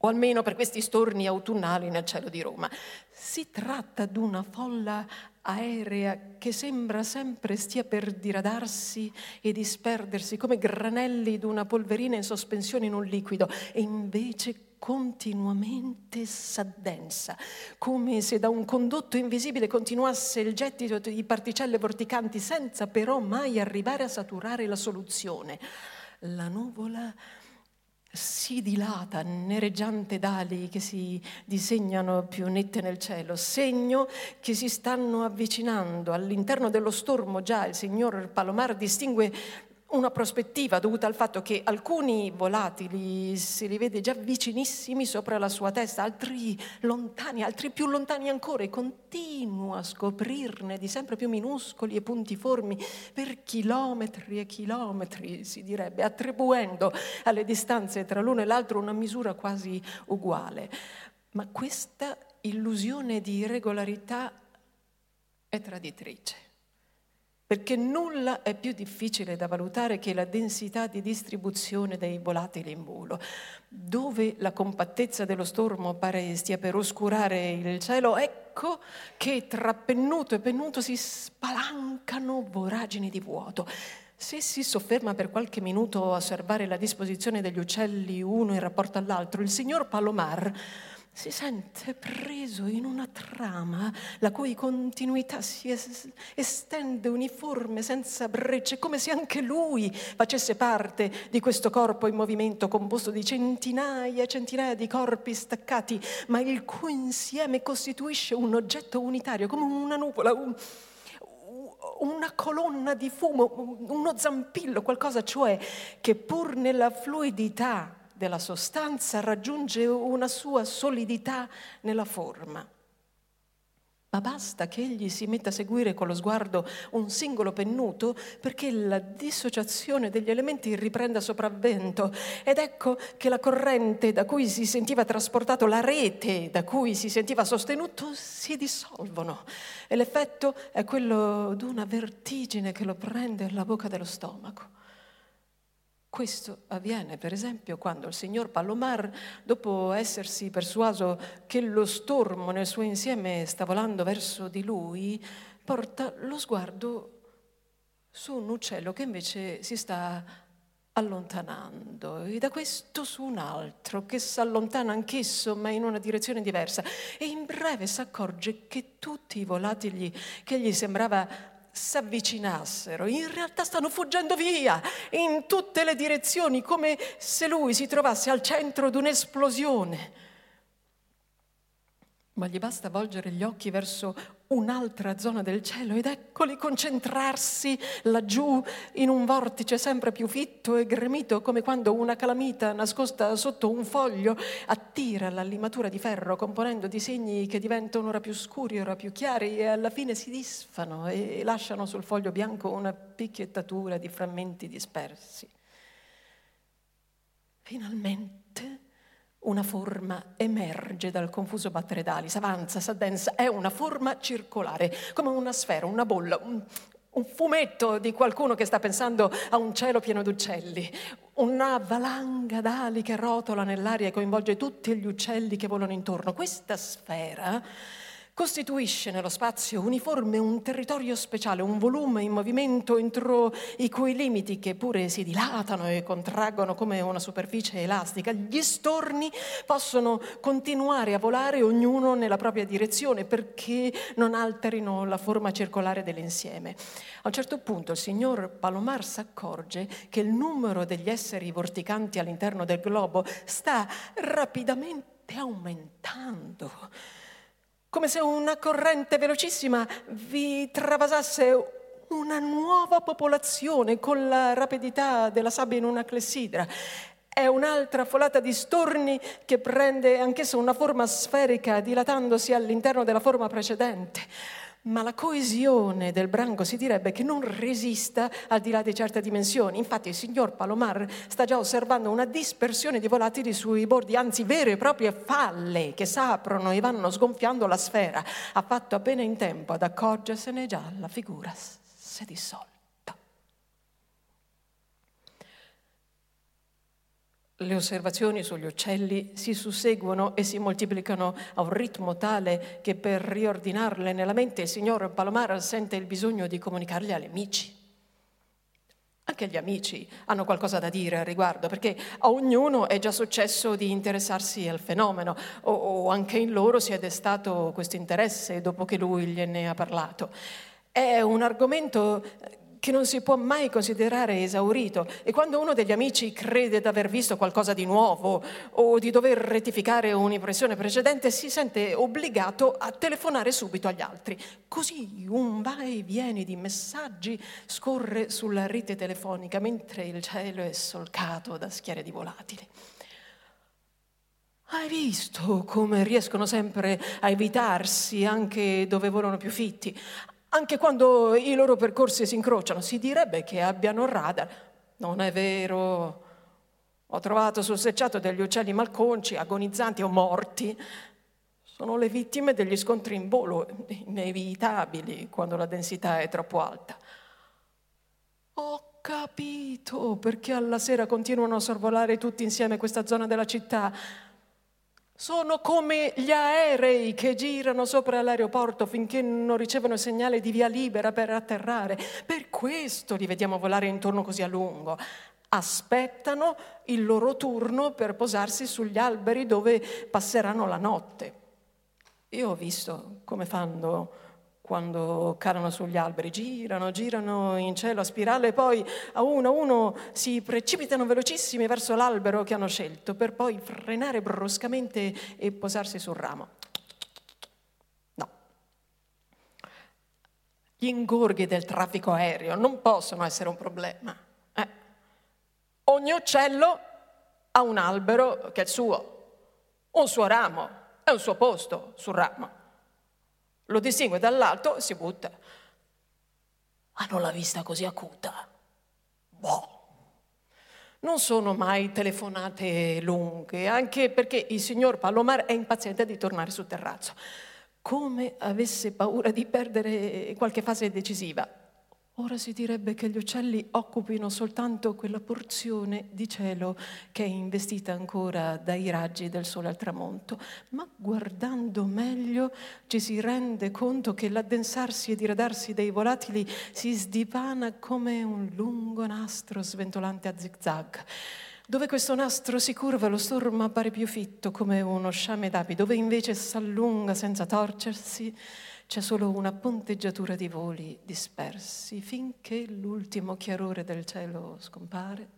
o almeno per questi storni autunnali nel cielo di Roma. Si tratta di una folla aerea che sembra sempre stia per diradarsi e disperdersi come granelli di una polverina in sospensione in un liquido e invece continuamente s'addensa, come se da un condotto invisibile continuasse il gettito di particelle vorticanti senza però mai arrivare a saturare la soluzione. La nuvola si dilata, nereggiante d'ali che si disegnano più nette nel cielo, segno che si stanno avvicinando. All'interno dello stormo già il signor Palomar distingue una prospettiva dovuta al fatto che alcuni volatili si li vede già vicinissimi sopra la sua testa, altri lontani, altri più lontani ancora e continua a scoprirne di sempre più minuscoli e puntiformi per chilometri e chilometri, si direbbe, attribuendo alle distanze tra l'uno e l'altro una misura quasi uguale. Ma questa illusione di regolarità è traditrice perché nulla è più difficile da valutare che la densità di distribuzione dei volatili in volo. Dove la compattezza dello stormo pare stia per oscurare il cielo, ecco che tra pennuto e pennuto si spalancano voragini di vuoto. Se si sofferma per qualche minuto a osservare la disposizione degli uccelli uno in rapporto all'altro, il signor Palomar si sente preso in una trama la cui continuità si es- estende uniforme, senza brecce, come se anche lui facesse parte di questo corpo in movimento composto di centinaia e centinaia di corpi staccati, ma il cui insieme costituisce un oggetto unitario, come una nuvola, un, una colonna di fumo, uno zampillo, qualcosa cioè che pur nella fluidità della sostanza raggiunge una sua solidità nella forma. Ma basta che egli si metta a seguire con lo sguardo un singolo pennuto perché la dissociazione degli elementi riprenda sopravvento ed ecco che la corrente da cui si sentiva trasportato, la rete da cui si sentiva sostenuto, si dissolvono e l'effetto è quello di una vertigine che lo prende alla bocca dello stomaco. Questo avviene per esempio quando il signor Palomar, dopo essersi persuaso che lo stormo nel suo insieme sta volando verso di lui, porta lo sguardo su un uccello che invece si sta allontanando. E da questo su un altro che si allontana anch'esso ma in una direzione diversa. E in breve si accorge che tutti i volatili che gli sembrava s'avvicinassero, in realtà stanno fuggendo via in tutte le direzioni, come se lui si trovasse al centro di un'esplosione. Ma gli basta volgere gli occhi verso un'altra zona del cielo ed eccoli concentrarsi laggiù in un vortice sempre più fitto e gremito come quando una calamita nascosta sotto un foglio attira la limatura di ferro componendo disegni che diventano ora più scuri, ora più chiari e alla fine si disfano e lasciano sul foglio bianco una picchiettatura di frammenti dispersi. Finalmente una forma emerge dal confuso battere d'ali, s'avanza, s'addensa, è una forma circolare, come una sfera, una bolla, un, un fumetto di qualcuno che sta pensando a un cielo pieno d'uccelli, una valanga d'ali che rotola nell'aria e coinvolge tutti gli uccelli che volano intorno. Questa sfera costituisce nello spazio uniforme un territorio speciale, un volume in movimento entro i cui limiti, che pure si dilatano e contraggono come una superficie elastica, gli storni possono continuare a volare ognuno nella propria direzione perché non alterino la forma circolare dell'insieme. A un certo punto il signor Palomar si accorge che il numero degli esseri vorticanti all'interno del globo sta rapidamente aumentando come se una corrente velocissima vi travasasse una nuova popolazione con la rapidità della sabbia in una clessidra. È un'altra folata di storni che prende anch'essa una forma sferica dilatandosi all'interno della forma precedente ma la coesione del branco si direbbe che non resista al di là di certe dimensioni. Infatti il signor Palomar sta già osservando una dispersione di volatili sui bordi, anzi vere e proprie falle che s'aprono e vanno sgonfiando la sfera. Ha fatto appena in tempo ad accorgersene già la figura si è Le osservazioni sugli uccelli si susseguono e si moltiplicano a un ritmo tale che per riordinarle nella mente il signor Palomar sente il bisogno di comunicarle agli amici. Anche gli amici hanno qualcosa da dire al riguardo, perché a ognuno è già successo di interessarsi al fenomeno, o, anche in loro si è destato questo interesse dopo che lui gliene ha parlato. È un argomento che non si può mai considerare esaurito e quando uno degli amici crede di aver visto qualcosa di nuovo o di dover rettificare un'impressione precedente si sente obbligato a telefonare subito agli altri. Così un va e vieni di messaggi scorre sulla rete telefonica mentre il cielo è solcato da schiere di volatili. Hai visto come riescono sempre a evitarsi anche dove volano più fitti? Anche quando i loro percorsi si incrociano, si direbbe che abbiano radar. Non è vero. Ho trovato sul secciato degli uccelli malconci, agonizzanti o morti. Sono le vittime degli scontri in volo, inevitabili quando la densità è troppo alta. Ho capito perché alla sera continuano a sorvolare tutti insieme questa zona della città sono come gli aerei che girano sopra l'aeroporto finché non ricevono segnale di via libera per atterrare. Per questo li vediamo volare intorno così a lungo. Aspettano il loro turno per posarsi sugli alberi dove passeranno la notte. Io ho visto come fanno quando calano sugli alberi, girano, girano in cielo a spirale, poi a uno a uno si precipitano velocissimi verso l'albero che hanno scelto, per poi frenare bruscamente e posarsi sul ramo. No. Gli ingorghi del traffico aereo non possono essere un problema. Eh. Ogni uccello ha un albero che è il suo, un suo ramo, è un suo posto sul ramo lo distingue dall'alto e si butta. Hanno la vista così acuta. Boh. Non sono mai telefonate lunghe, anche perché il signor Palomar è impaziente di tornare sul terrazzo, come avesse paura di perdere qualche fase decisiva. Ora si direbbe che gli uccelli occupino soltanto quella porzione di cielo che è investita ancora dai raggi del sole al tramonto, ma guardando meglio ci si rende conto che l'addensarsi e diradarsi dei volatili si sdipana come un lungo nastro sventolante a zigzag. Dove questo nastro si curva lo stormo appare più fitto come uno sciame d'api, dove invece s'allunga senza torcersi c'è solo una ponteggiatura di voli dispersi finché l'ultimo chiarore del cielo scompare.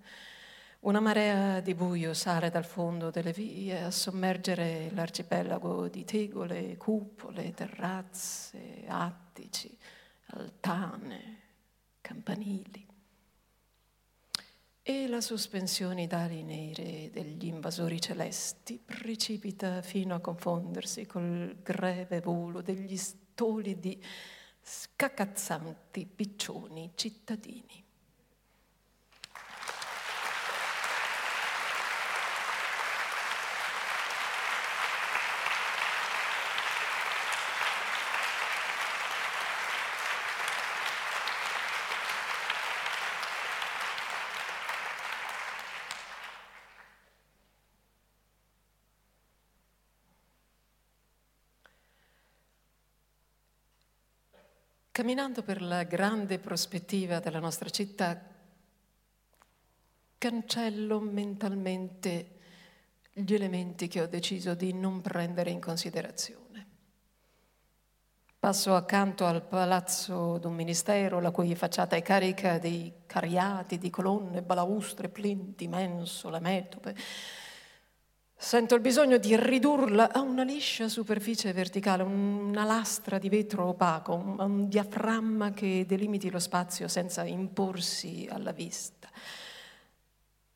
Una marea di buio sale dal fondo delle vie a sommergere l'arcipelago di tegole, cupole, terrazze, attici, altane, campanili. E la sospensione d'ali nere degli invasori celesti precipita fino a confondersi col greve volo degli stolidi, scacazzanti piccioni cittadini. Camminando per la grande prospettiva della nostra città, cancello mentalmente gli elementi che ho deciso di non prendere in considerazione. Passo accanto al palazzo d'un ministero, la cui facciata è carica di cariati, di colonne, balaustre, plinti, mensole, metope, Sento il bisogno di ridurla a una liscia superficie verticale, una lastra di vetro opaco, un, diaframma che delimiti lo spazio senza imporsi alla vista.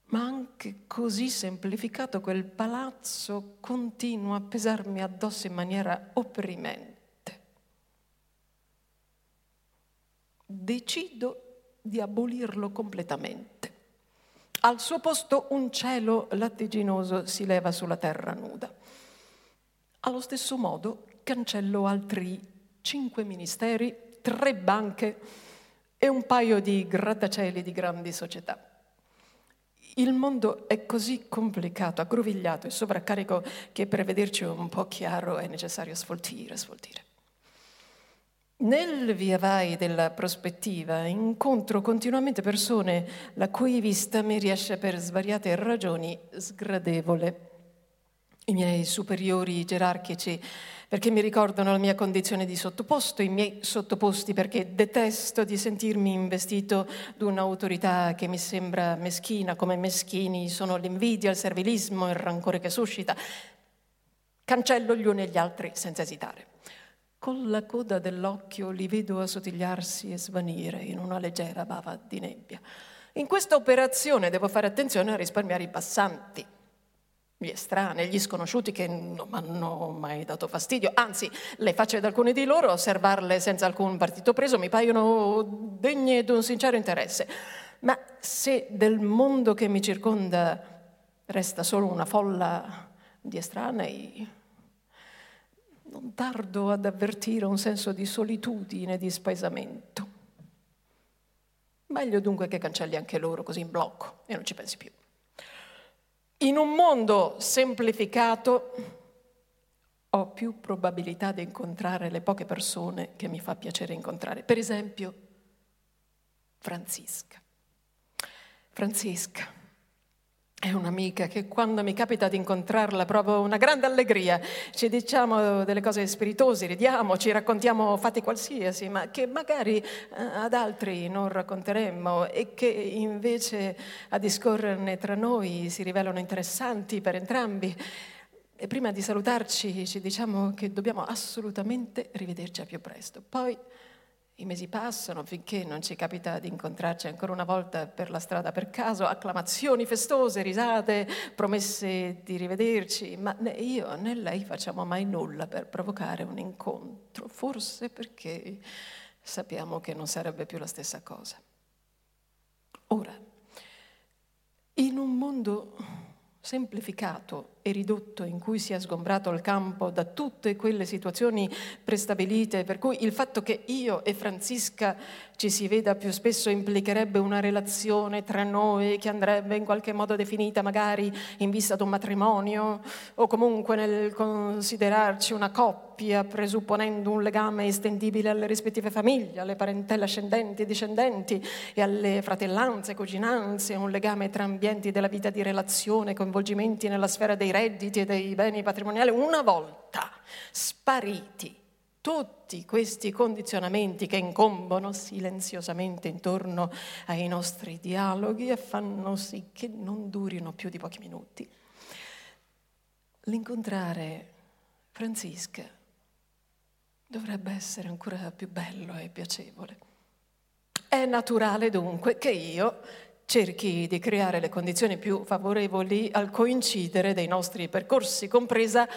ma anche così semplificato quel palazzo continua a pesarmi addosso in maniera opprimente. Decido di abolirlo completamente. Al suo posto un cielo lattiginoso si leva sulla terra nuda. Allo stesso modo cancello altri cinque ministeri, tre banche e un paio di grattacieli di grandi società. Il mondo è così complicato, aggrovigliato e sovraccarico che per vederci un po' chiaro è necessario sfoltire, sfoltire. Nel via vai della prospettiva incontro continuamente persone la cui vista mi riesce per svariate ragioni sgradevole. I miei superiori gerarchici perché mi ricordano la mia condizione di sottoposto, i miei sottoposti perché detesto di sentirmi investito di un'autorità che mi sembra meschina, come meschini sono l'invidia, il servilismo, il rancore che suscita. Cancello gli uni e gli altri senza esitare. Con la coda dell'occhio li vedo assottigliarsi e svanire in una leggera bava di nebbia. In questa operazione devo fare attenzione a risparmiare i passanti gli estranei, gli sconosciuti che non mi hanno mai dato fastidio, anzi le facce di alcuni di loro, osservarle senza alcun partito preso, mi paiono degne di un sincero interesse. Ma se del mondo che mi circonda resta solo una folla di estranei, non tardo ad avvertire un senso di solitudine di spaesamento. Meglio dunque che cancelli anche loro così in blocco e non ci pensi più. In un mondo semplificato ho più probabilità di incontrare le poche persone che mi fa piacere incontrare. Per esempio, Francisca. Francisca è un'amica che quando mi capita di incontrarla provo una grande allegria. Ci diciamo delle cose spiritose, ridiamo, ci raccontiamo fatti qualsiasi, ma che magari eh, ad altri non racconteremmo e che invece a discorrerne tra noi si rivelano interessanti per entrambi. E prima di salutarci ci diciamo che dobbiamo assolutamente rivederci a più presto. Poi i mesi passano finché non ci capita di incontrarci ancora una volta per la strada per caso, acclamazioni festose, risate, promesse di rivederci, ma né io né lei facciamo mai nulla per provocare un incontro, forse perché sappiamo che non sarebbe più la stessa cosa. Ora, in un mondo semplificato e ridotto in cui si è sgombrato il campo da tutte quelle situazioni prestabilite, per cui il fatto che io e Francisca ci si veda più spesso implicherebbe una relazione tra noi che andrebbe in qualche modo definita magari in vista di un matrimonio o comunque nel considerarci una coppia presupponendo un legame estendibile alle rispettive famiglie, alle parentele ascendenti e discendenti e alle fratellanze, cuginanze, un legame tra ambienti della vita di relazione, coinvolgimenti nella sfera dei redditi e dei beni patrimoniali, una volta spariti tutti questi condizionamenti che incombono silenziosamente intorno ai nostri dialoghi e fanno sì che non durino più di pochi minuti. L'incontrare Francisca dovrebbe essere ancora più bello e piacevole. È naturale dunque che io cerchi di creare le condizioni più favorevoli al coincidere dei nostri percorsi, compresa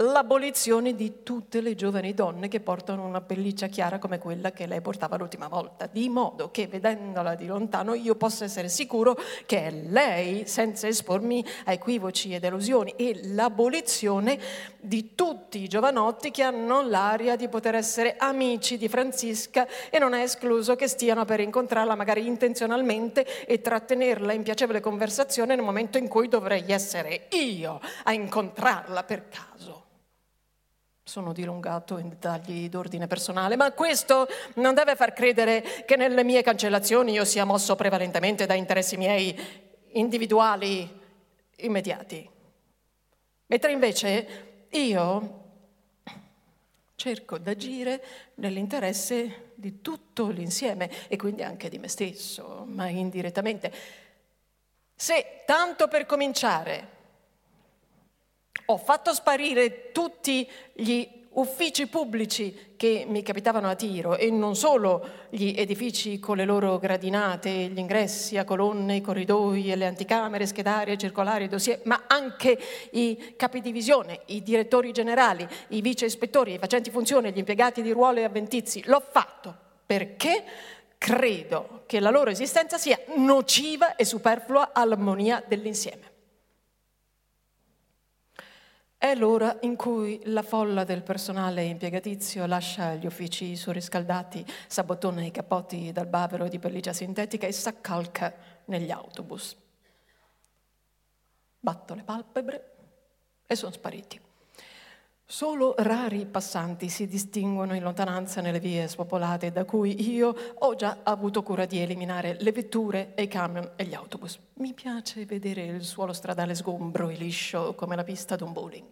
l'abolizione di tutte le giovani donne che portano una pelliccia chiara come quella che lei portava l'ultima volta, di modo che vedendola di lontano io possa essere sicuro che è lei, senza espormi a equivoci ed elusioni, e l'abolizione di tutti i giovanotti che hanno l'aria di poter essere amici di Francisca e non è escluso che stiano per incontrarla magari intenzionalmente e trattenerla in piacevole conversazione nel momento in cui dovrei essere io a incontrarla per caso sono dilungato in dettagli d'ordine personale, ma questo non deve far credere che nelle mie cancellazioni io sia mosso prevalentemente da interessi miei individuali immediati. Mentre invece io cerco d'agire nell'interesse di tutto l'insieme e quindi anche di me stesso, ma indirettamente. Se tanto per cominciare ho fatto sparire tutti gli uffici pubblici che mi capitavano a tiro e non solo gli edifici con le loro gradinate, gli ingressi a colonne, i corridoi e le anticamere, schedarie, circolari, dossier, ma anche i capi divisione, i direttori generali, i vice ispettori, i facenti funzione, gli impiegati di ruolo e avventizi. L'ho fatto perché credo che la loro esistenza sia nociva e superflua all'armonia dell'insieme. È l'ora in cui la folla del personale impiegatizio lascia gli uffici surriscaldati, sabottona i cappotti dal bavero di pellicia sintetica e s'accalca negli autobus. Batto le palpebre e sono spariti. Solo rari passanti si distinguono in lontananza nelle vie spopolate da cui io ho già avuto cura di eliminare le vetture e i camion e gli autobus. Mi piace vedere il suolo stradale sgombro e liscio come la pista d'un bowling.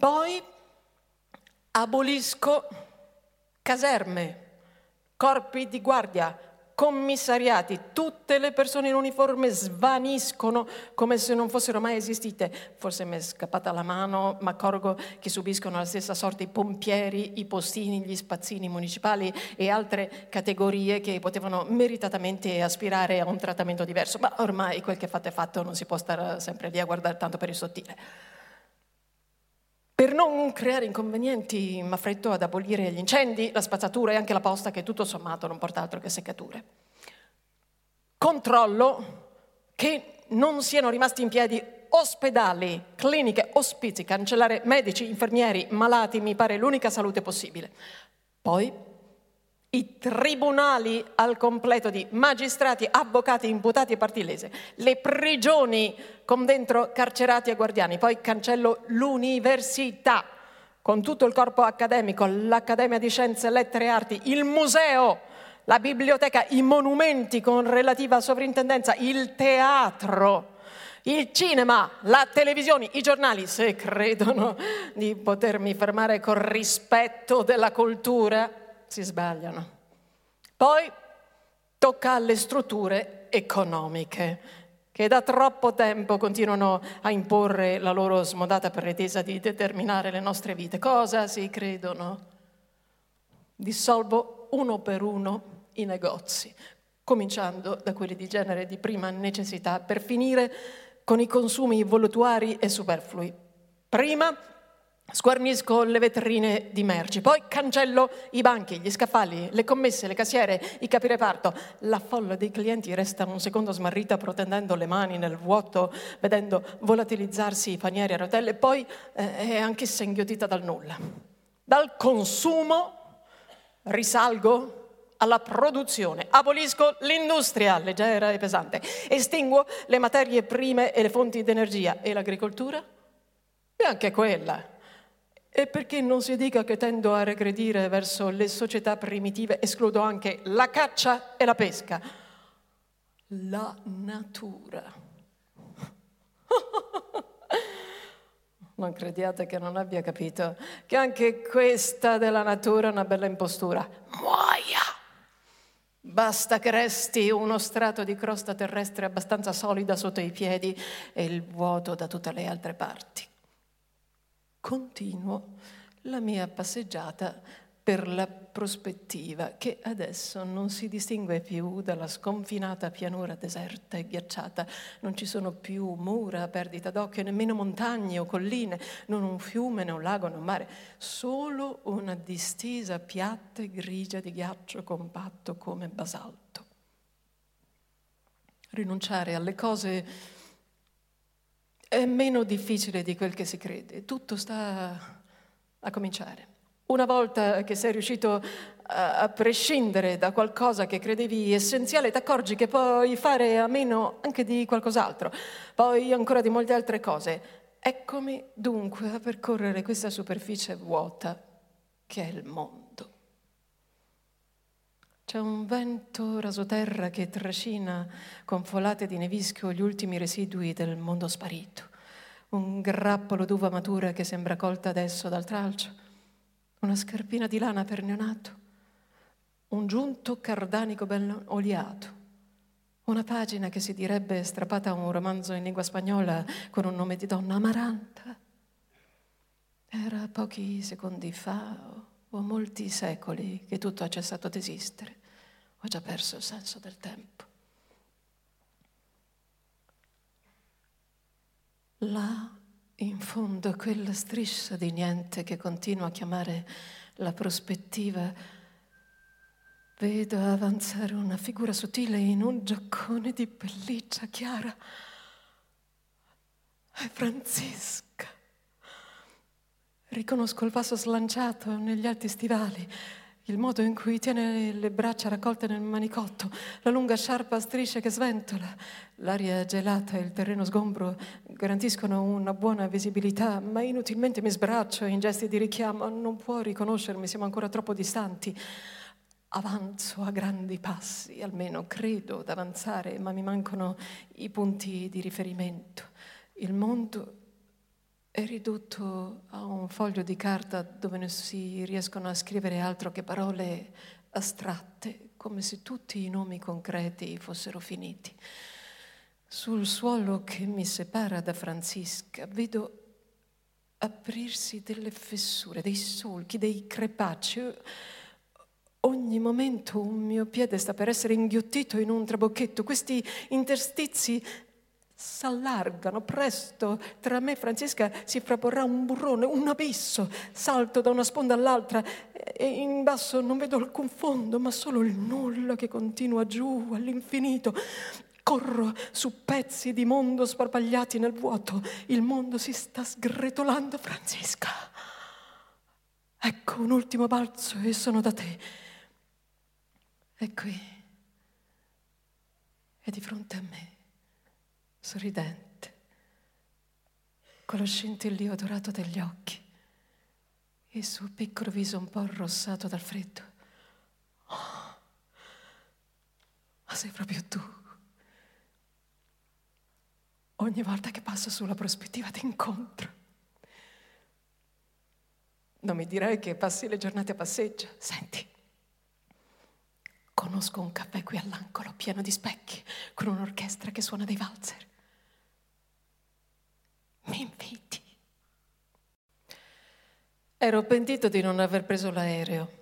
Poi abolisco caserme, corpi di guardia, commissariati, tutte le persone in uniforme svaniscono come se non fossero mai esistite. Forse mi è scappata la mano, ma accorgo che subiscono la stessa sorte i pompieri, i postini, gli spazzini municipali e altre categorie che potevano meritatamente aspirare a un trattamento diverso. Ma ormai quel che fatto è fatto, non si può stare sempre lì a guardare tanto per il sottile. Per non creare inconvenienti, mi affretto ad abolire gli incendi, la spazzatura e anche la posta che tutto sommato non porta altro che seccature. Controllo che non siano rimasti in piedi ospedali, cliniche, ospizi, cancellare medici, infermieri, malati, mi pare l'unica salute possibile. Poi i tribunali al completo di magistrati, avvocati, imputati e parti lese, le prigioni con dentro carcerati e guardiani, poi cancello l'università. Con tutto il corpo accademico, l'Accademia di Scienze, Lettere e Arti, il museo, la biblioteca, i monumenti con relativa sovrintendenza, il teatro, il cinema, la televisione, i giornali, se credono di potermi fermare con rispetto della cultura, si sbagliano. Poi tocca alle strutture economiche che da troppo tempo continuano a imporre la loro smodata pretesa di determinare le nostre vite. Cosa si credono? Dissolvo uno per uno i negozi, cominciando da quelli di genere di prima necessità, per finire con i consumi voluttuari e superflui. Prima Sguarnisco le vetrine di merci, poi cancello i banchi, gli scaffali, le commesse, le cassiere, i capireparto. La folla dei clienti resta un secondo smarrita protendendo le mani nel vuoto, vedendo volatilizzarsi i panieri a rotelle, poi eh, è anch'essa inghiottita dal nulla. Dal consumo risalgo alla produzione, abolisco l'industria leggera e pesante, estinguo le materie prime e le fonti di energia e l'agricoltura? E anche quella e perché non si dica che tendo a regredire verso le società primitive, escludo anche la caccia e la pesca. La natura. (laughs) Non crediate che non abbia capito che anche questa della natura è una bella impostura. Muoia! Basta che resti uno strato di crosta terrestre abbastanza solida sotto i piedi e il vuoto da tutte le altre parti continuo la mia passeggiata per la prospettiva che adesso non si distingue più dalla sconfinata pianura deserta e ghiacciata, non ci sono più mura a perdita d'occhio, nemmeno montagne o colline, non un fiume, né un lago, né un mare, solo una distesa piatta e grigia di ghiaccio compatto come basalto. Rinunciare alle cose è meno difficile di quel che si crede, tutto sta a cominciare. Una volta che sei riuscito a, prescindere da qualcosa che credevi essenziale, ti accorgi che puoi fare a meno anche di qualcos'altro, poi ancora di molte altre cose. Eccomi dunque a percorrere questa superficie vuota che è il mondo. C'è un vento rasoterra che trascina con folate di nevischio gli ultimi residui del mondo sparito. Un grappolo d'uva matura che sembra colta adesso dal tralcio. Una scarpina di lana per neonato. Un giunto cardanico ben oliato. Una pagina che si direbbe strappata a un romanzo in lingua spagnola con un nome di donna amaranta. Era pochi secondi fa o molti secoli che tutto ha cessato d'esistere. Ho già perso il senso del tempo. Là, in fondo, quella striscia di niente che continuo a chiamare la prospettiva, vedo avanzare una figura sottile in un giaccone di pelliccia chiara. È Francisca. Riconosco il vaso slanciato negli alti stivali, il modo in cui tiene le braccia raccolte nel manicotto, la lunga sciarpa a strisce che sventola. L'aria gelata e il terreno sgombro garantiscono una buona visibilità, ma inutilmente mi sbraccio in gesti di richiamo. Non può riconoscermi, siamo ancora troppo distanti. Avanzo a grandi passi, almeno credo d'avanzare, ma mi mancano i punti di riferimento. Il mondo è ridotto a un foglio di carta dove non si riescono a scrivere altro che parole astratte, come se tutti i nomi concreti fossero finiti. Sul suolo che mi separa da Francisca vedo aprirsi delle fessure, dei solchi, dei crepacci. Ogni momento un mio piede sta per essere inghiottito in un trabocchetto. Questi interstizi s'allargano presto. Tra me e Francesca si fraporrà un burrone, un abisso. Salto da una sponda all'altra e in basso non vedo alcun fondo, ma solo il nulla che continua giù all'infinito. Corro su pezzi di mondo sparpagliati nel vuoto. Il mondo si sta sgretolando, Francesca. Ecco un ultimo balzo e sono da te. È qui. È di fronte a me sorridente, con lo scintillio dorato degli occhi e il suo piccolo viso un po' arrossato dal freddo. Oh, ma sei proprio tu. Ogni volta che passo sulla prospettiva ti incontro. Non mi direi che passi le giornate a passeggio. Senti, conosco un caffè qui all'angolo pieno di specchi, con un'orchestra che suona dei valzer mi inviti. Ero pentito di non aver preso l'aereo.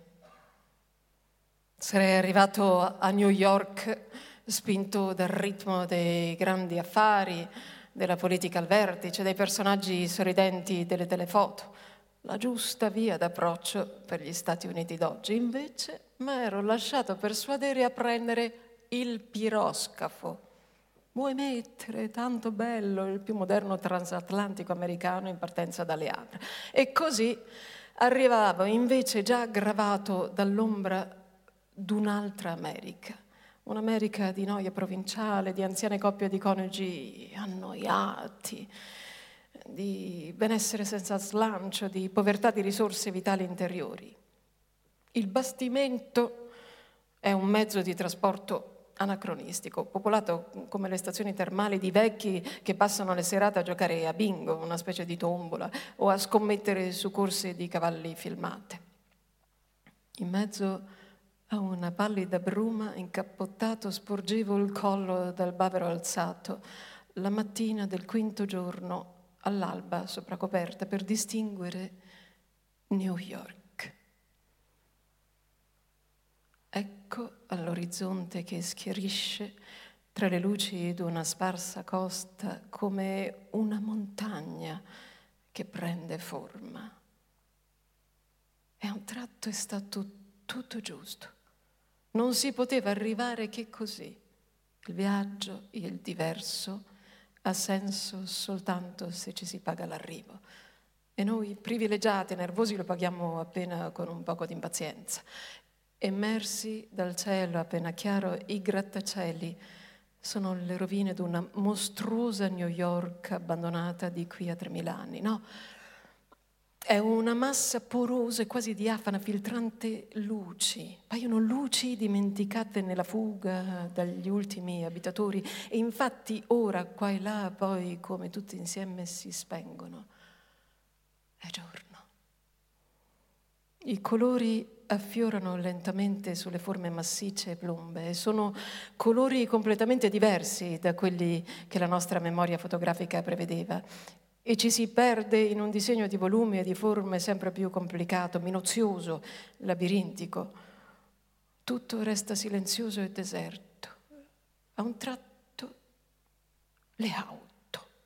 Sarei arrivato a New York spinto dal ritmo dei grandi affari, della politica al vertice, dei personaggi sorridenti delle telefoto, la giusta via d'approccio per gli Stati Uniti d'oggi. Invece mi ero lasciato persuadere a prendere il piroscafo Vuoi mettere, tanto bello, il più moderno transatlantico americano in partenza da Le Havre. E così arrivavo invece già aggravato dall'ombra d'un'altra America, un'America di noia provinciale, di anziane coppie di coniugi annoiati, di benessere senza slancio, di povertà di risorse vitali interiori. Il bastimento è un mezzo di trasporto anacronistico, popolato come le stazioni termali di vecchi che passano le serate a giocare a bingo, una specie di tombola, o a scommettere su corse di cavalli filmate. In mezzo a una pallida bruma, incappottato, sporgevo il collo dal bavero alzato, la mattina del quinto giorno, all'alba, sopra coperta, per distinguere New York. Ecco all'orizzonte che schiarisce tra le luci di una sparsa costa come una montagna che prende forma. E a un tratto è stato tutto giusto. Non si poteva arrivare che così. Il viaggio, il diverso, ha senso soltanto se ci si paga l'arrivo. E noi privilegiati nervosi lo paghiamo appena con un poco di impazienza. Emersi dal cielo appena chiaro, i grattacieli sono le rovine di una mostruosa New York abbandonata di qui a 3000 anni. No, è una massa porosa e quasi diafana, filtrante luci. Paiono luci dimenticate nella fuga dagli ultimi abitatori e infatti ora qua e là poi come tutti insieme si spengono. È giorno. I colori affiorano lentamente sulle forme massicce e plombe. Sono colori completamente diversi da quelli che la nostra memoria fotografica prevedeva. e ci si perde in un disegno di volumi e di forme sempre più complicato, minuzioso, labirintico. Tutto resta silenzioso e deserto. A un tratto le auto,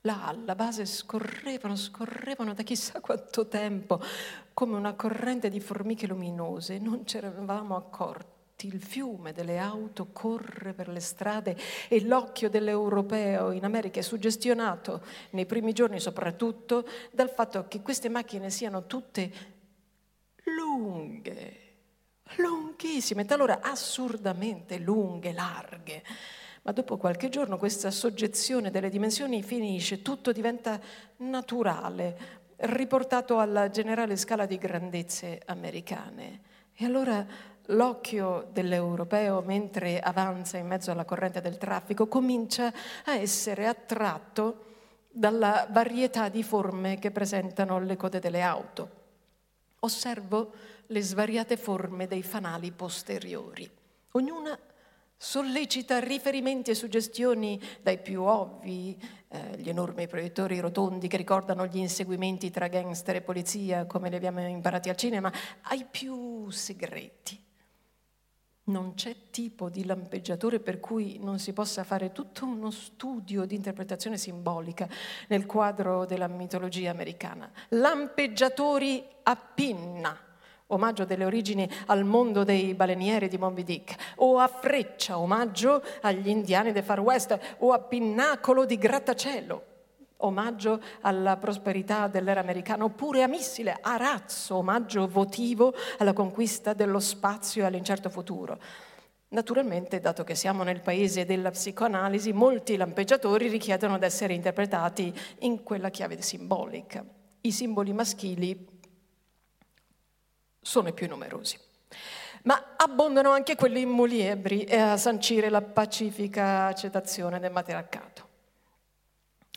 là alla base scorrevano, scorrevano da chissà quanto tempo, come una corrente di formiche luminose. Non ci eravamo accorti il fiume delle auto corre per le strade e l'occhio dell'europeo in America è suggestionato nei primi giorni soprattutto dal fatto che queste macchine siano tutte lunghe, lunghissime, talora assurdamente lunghe, larghe. Ma dopo qualche giorno questa soggezione delle dimensioni finisce, tutto diventa naturale, riportato alla generale scala di grandezze americane. E allora l'occhio dell'europeo, mentre avanza in mezzo alla corrente del traffico, comincia a essere attratto dalla varietà di forme che presentano le code delle auto. Osservo le svariate forme dei fanali posteriori. Ognuna sollecita riferimenti e suggestioni dai più ovvi, eh, gli enormi proiettori rotondi che ricordano gli inseguimenti tra gangster e polizia come li abbiamo imparati al cinema, ai più segreti. Non c'è tipo di lampeggiatore per cui non si possa fare tutto uno studio di interpretazione simbolica nel quadro della mitologia americana. Lampeggiatori a pinna omaggio delle origini al mondo dei balenieri di Moby Dick, o a Freccia, omaggio agli indiani del Far West, o a Pinnacolo di Grattacielo, omaggio alla prosperità dell'era americana, oppure a Missile, a Razzo, omaggio votivo alla conquista dello spazio e all'incerto futuro. Naturalmente, dato che siamo nel paese della psicoanalisi, molti lampeggiatori richiedono di essere interpretati in quella chiave simbolica. I simboli maschili sono i più numerosi. Ma abbondano anche quelli muliebri e a sancire la pacifica accettazione del matriarcato.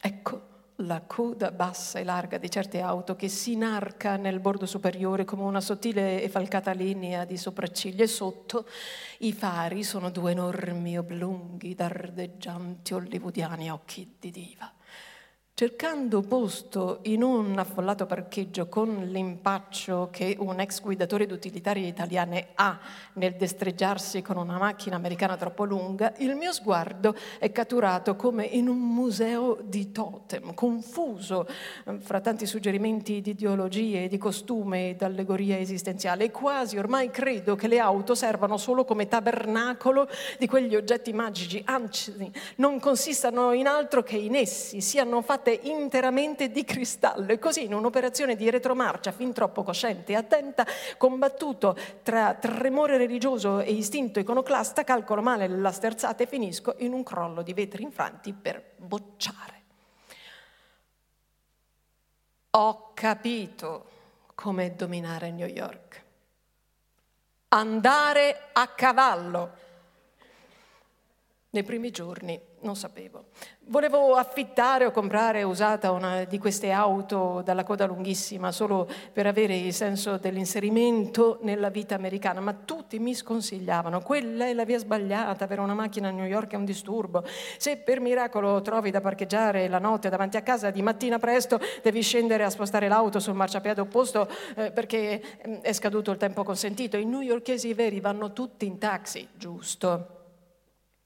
Ecco la coda bassa e larga di certe auto che si inarca nel bordo superiore come una sottile e falcata linea di sopracciglia e sotto i fari sono due enormi oblunghi dardeggianti hollywoodiani occhi di diva. Cercando posto in un affollato parcheggio con l'impaccio che un ex guidatore d'utilitarie italiane ha nel destreggiarsi con una macchina americana troppo lunga, il mio sguardo è catturato come in un museo di totem, confuso eh, fra tanti suggerimenti di ideologie, di costume e d'allegoria esistenziale. E quasi ormai credo che le auto servano solo come tabernacolo di quegli oggetti magici, anzi non consistano in altro che in essi, siano fatti fatte interamente di cristallo e così in un'operazione di retromarcia fin troppo cosciente e attenta, combattuto tra tremore religioso e istinto iconoclasta, calcolo male la sterzata e finisco in un crollo di vetri infranti per bocciare. Ho capito come dominare New York. Andare a cavallo. Nei primi giorni non sapevo. Volevo affittare o comprare usata una di queste auto dalla coda lunghissima solo per avere il senso dell'inserimento nella vita americana, ma tutti mi sconsigliavano. Quella è la via sbagliata, avere una macchina a New York è un disturbo. Se per miracolo trovi da parcheggiare la notte davanti a casa di mattina presto, devi scendere a spostare l'auto sul marciapiede opposto eh, perché eh, è scaduto il tempo consentito. I newyorkesi veri vanno tutti in taxi, giusto?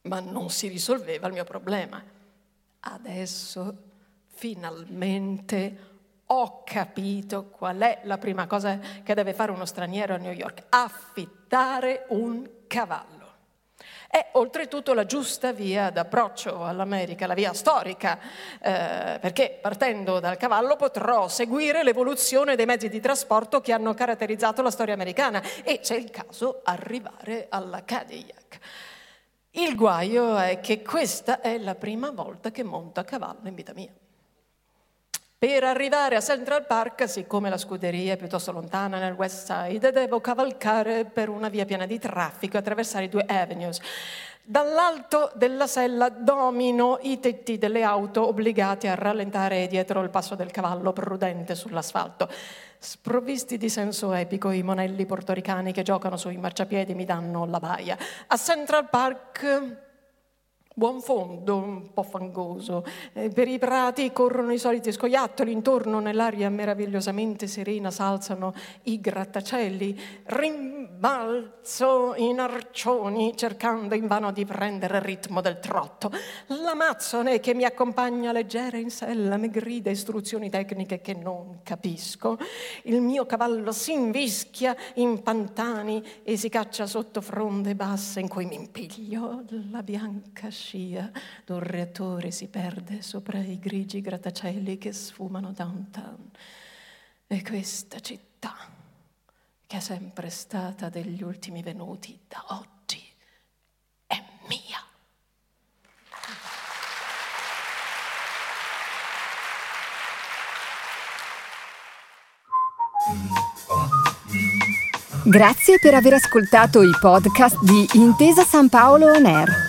Ma non si risolveva il mio problema. Adesso finalmente ho capito qual è la prima cosa che deve fare uno straniero a New York, affittare un cavallo. È oltretutto la giusta via d'approccio all'America, la via storica, eh, perché partendo dal cavallo potrò seguire l'evoluzione dei mezzi di trasporto che hanno caratterizzato la storia americana e, se è il caso, arrivare alla Cadillac. Il guaio è che questa è la prima volta che monto a cavallo in vita mia. Per arrivare a Central Park, siccome la scuderia è piuttosto lontana nel West Side, devo cavalcare per una via piena di traffico e attraversare due avenues. Dall'alto della sella domino i tetti delle auto obbligati a rallentare dietro il passo del cavallo prudente sull'asfalto. Sprovvisti di senso epico, i monelli portoricani che giocano sui marciapiedi mi danno la baia. A Central Park buon fondo, un po' fangoso. Eh, per i prati corrono i soliti scoiattoli, intorno nell'aria meravigliosamente serena s'alzano i grattacieli. Rimbalzo in arcioni cercando invano di prendere il ritmo del trotto. L'amazzone che mi accompagna leggera in sella mi grida istruzioni tecniche che non capisco. Il mio cavallo si invischia in pantani e si caccia sotto fronde basse in cui mi impiglio la bianca scia scia d'un reattore si perde sopra i grigi grattacieli che sfumano downtown. E questa città, che è sempre stata degli ultimi venuti, da oggi è mia. Grazie per aver ascoltato i podcast di Intesa San Paolo On Air.